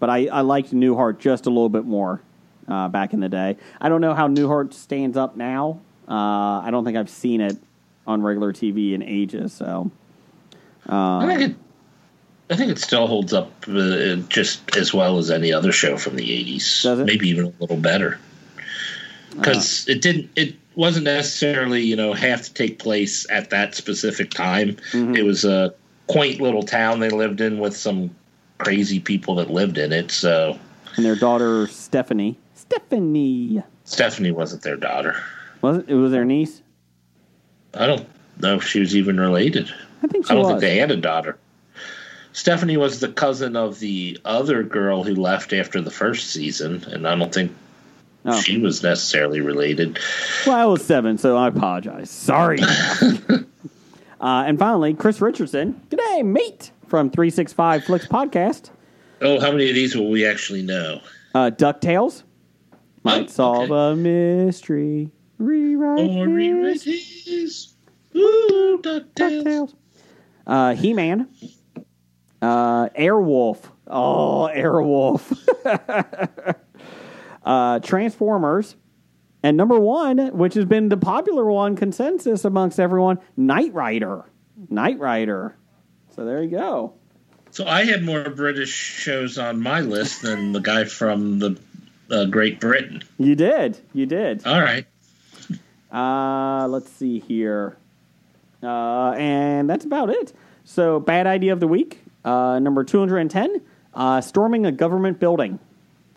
B: but I I liked Newhart just a little bit more uh, back in the day. I don't know how Newhart stands up now. Uh, I don't think I've seen it on regular TV in ages. So
D: I think it. I think it still holds up uh, just as well as any other show from the '80s. Maybe even a little better. Because uh-huh. it didn't. It wasn't necessarily you know have to take place at that specific time. Mm-hmm. It was a quaint little town they lived in with some crazy people that lived in it. So
B: and their daughter Stephanie, Stephanie
D: Stephanie wasn't their daughter.
B: was it? It was their niece.
D: I don't know if she was even related.
B: I think she
D: I don't
B: was.
D: think they had a daughter. Stephanie was the cousin of the other girl who left after the first season, and I don't think
B: Oh.
D: she was necessarily related.
B: Well, I was seven, so I apologize. Sorry. uh, and finally, Chris Richardson. G'day, mate, from 365 Flicks Podcast.
D: Oh, how many of these will we actually know?
B: Uh, DuckTales. Might
D: Oh,
B: solve
D: okay.
B: a mystery. Rewrite
D: Or
B: his-
D: rewrites. Ooh, DuckTales.
B: DuckTales. Uh, He Man. Uh, Airwolf. Oh, Airwolf. uh, Transformers. And number one, which has been the popular one consensus amongst everyone, Knight Rider. Knight Rider. So there you go.
D: So I had more British shows on my list than the guy from the uh, Great Britain.
B: You did. You did.
D: All right.
B: Uh, let's see here. Uh, and that's about it. So, bad idea of the week. Uh, number 210 uh, storming a government building.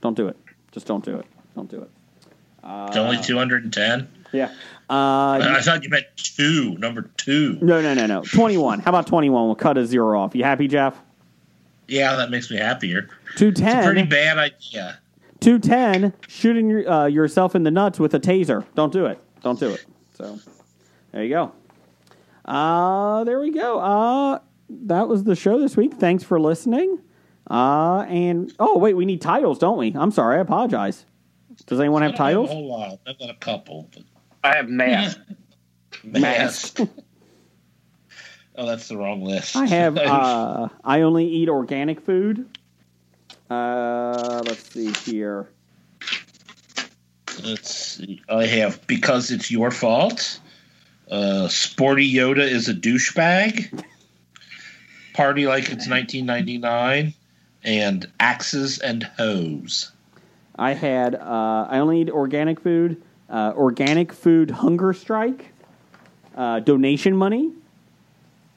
B: Don't do it. Just don't do it. Don't do it.
D: It's only 210.
B: Yeah. Uh,
D: I thought you meant two, number two.
B: no, no, no, no. 21. How about 21? We'll cut a zero off. You happy, Jeff?
D: Yeah, that makes me happier.
B: 210.
D: Pretty bad idea.
B: 210, shooting your, uh, yourself in the nuts with a taser. Don't do it. Don't do it. So, there you go. Uh, there we go. Uh, that was the show this week. Thanks for listening. Uh, and, oh, wait, we need titles, don't we? I'm sorry. I apologize. Does anyone have
D: I have
B: titles?
D: A whole lot. I've got a couple. But
E: I have math.
D: Mask. oh, that's the wrong list.
B: I have, uh, I only eat organic food. Uh, let's see here.
D: Let's see. I have because it's your fault. Uh, Sporty Yoda is a douchebag. Party like it's 1999, and axes and hoes.
B: I had uh, I only eat organic food, uh, organic food hunger strike, uh, donation money.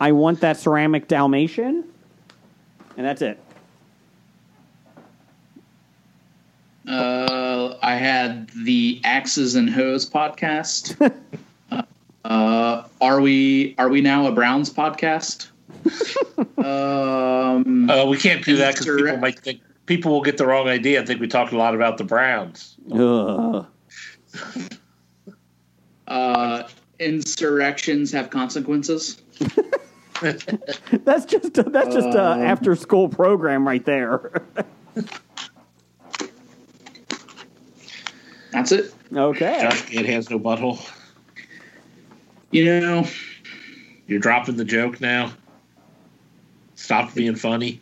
B: I want that ceramic Dalmatian, and that's it.
C: Uh, I had the Axes and hoes podcast. uh, are we are we now a Browns podcast? um,
D: Uh, we can't do that because
C: Insur-
D: people might think people will get the wrong idea I think we talked a lot about the Browns.
B: Ugh.
C: uh, insurrections have consequences.
B: That's just that's just a after school program right there.
C: That's it.
B: okay.
D: Josh Gad has no butthole.
C: You know,
D: You're dropping the joke now. Stop being funny.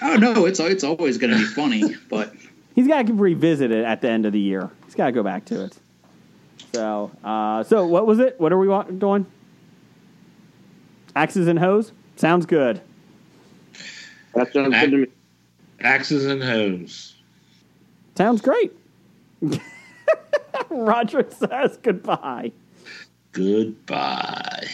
C: oh no, it's it's always going to be funny, but
B: He's got to revisit it at the end of the year. He's got to go back to it. So, uh, so what was it? What are we doing? Axes and hoes. Sounds good.
E: That sounds good to me.
D: Axes and hoes.
B: Sounds great. Roger says goodbye.
D: Goodbye.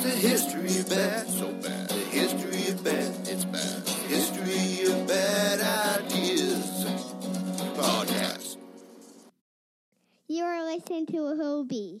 F: It's the history of bad, so bad. The history of bad, it's bad. History of bad ideas. Podcast.
G: You are listening to a HOBI.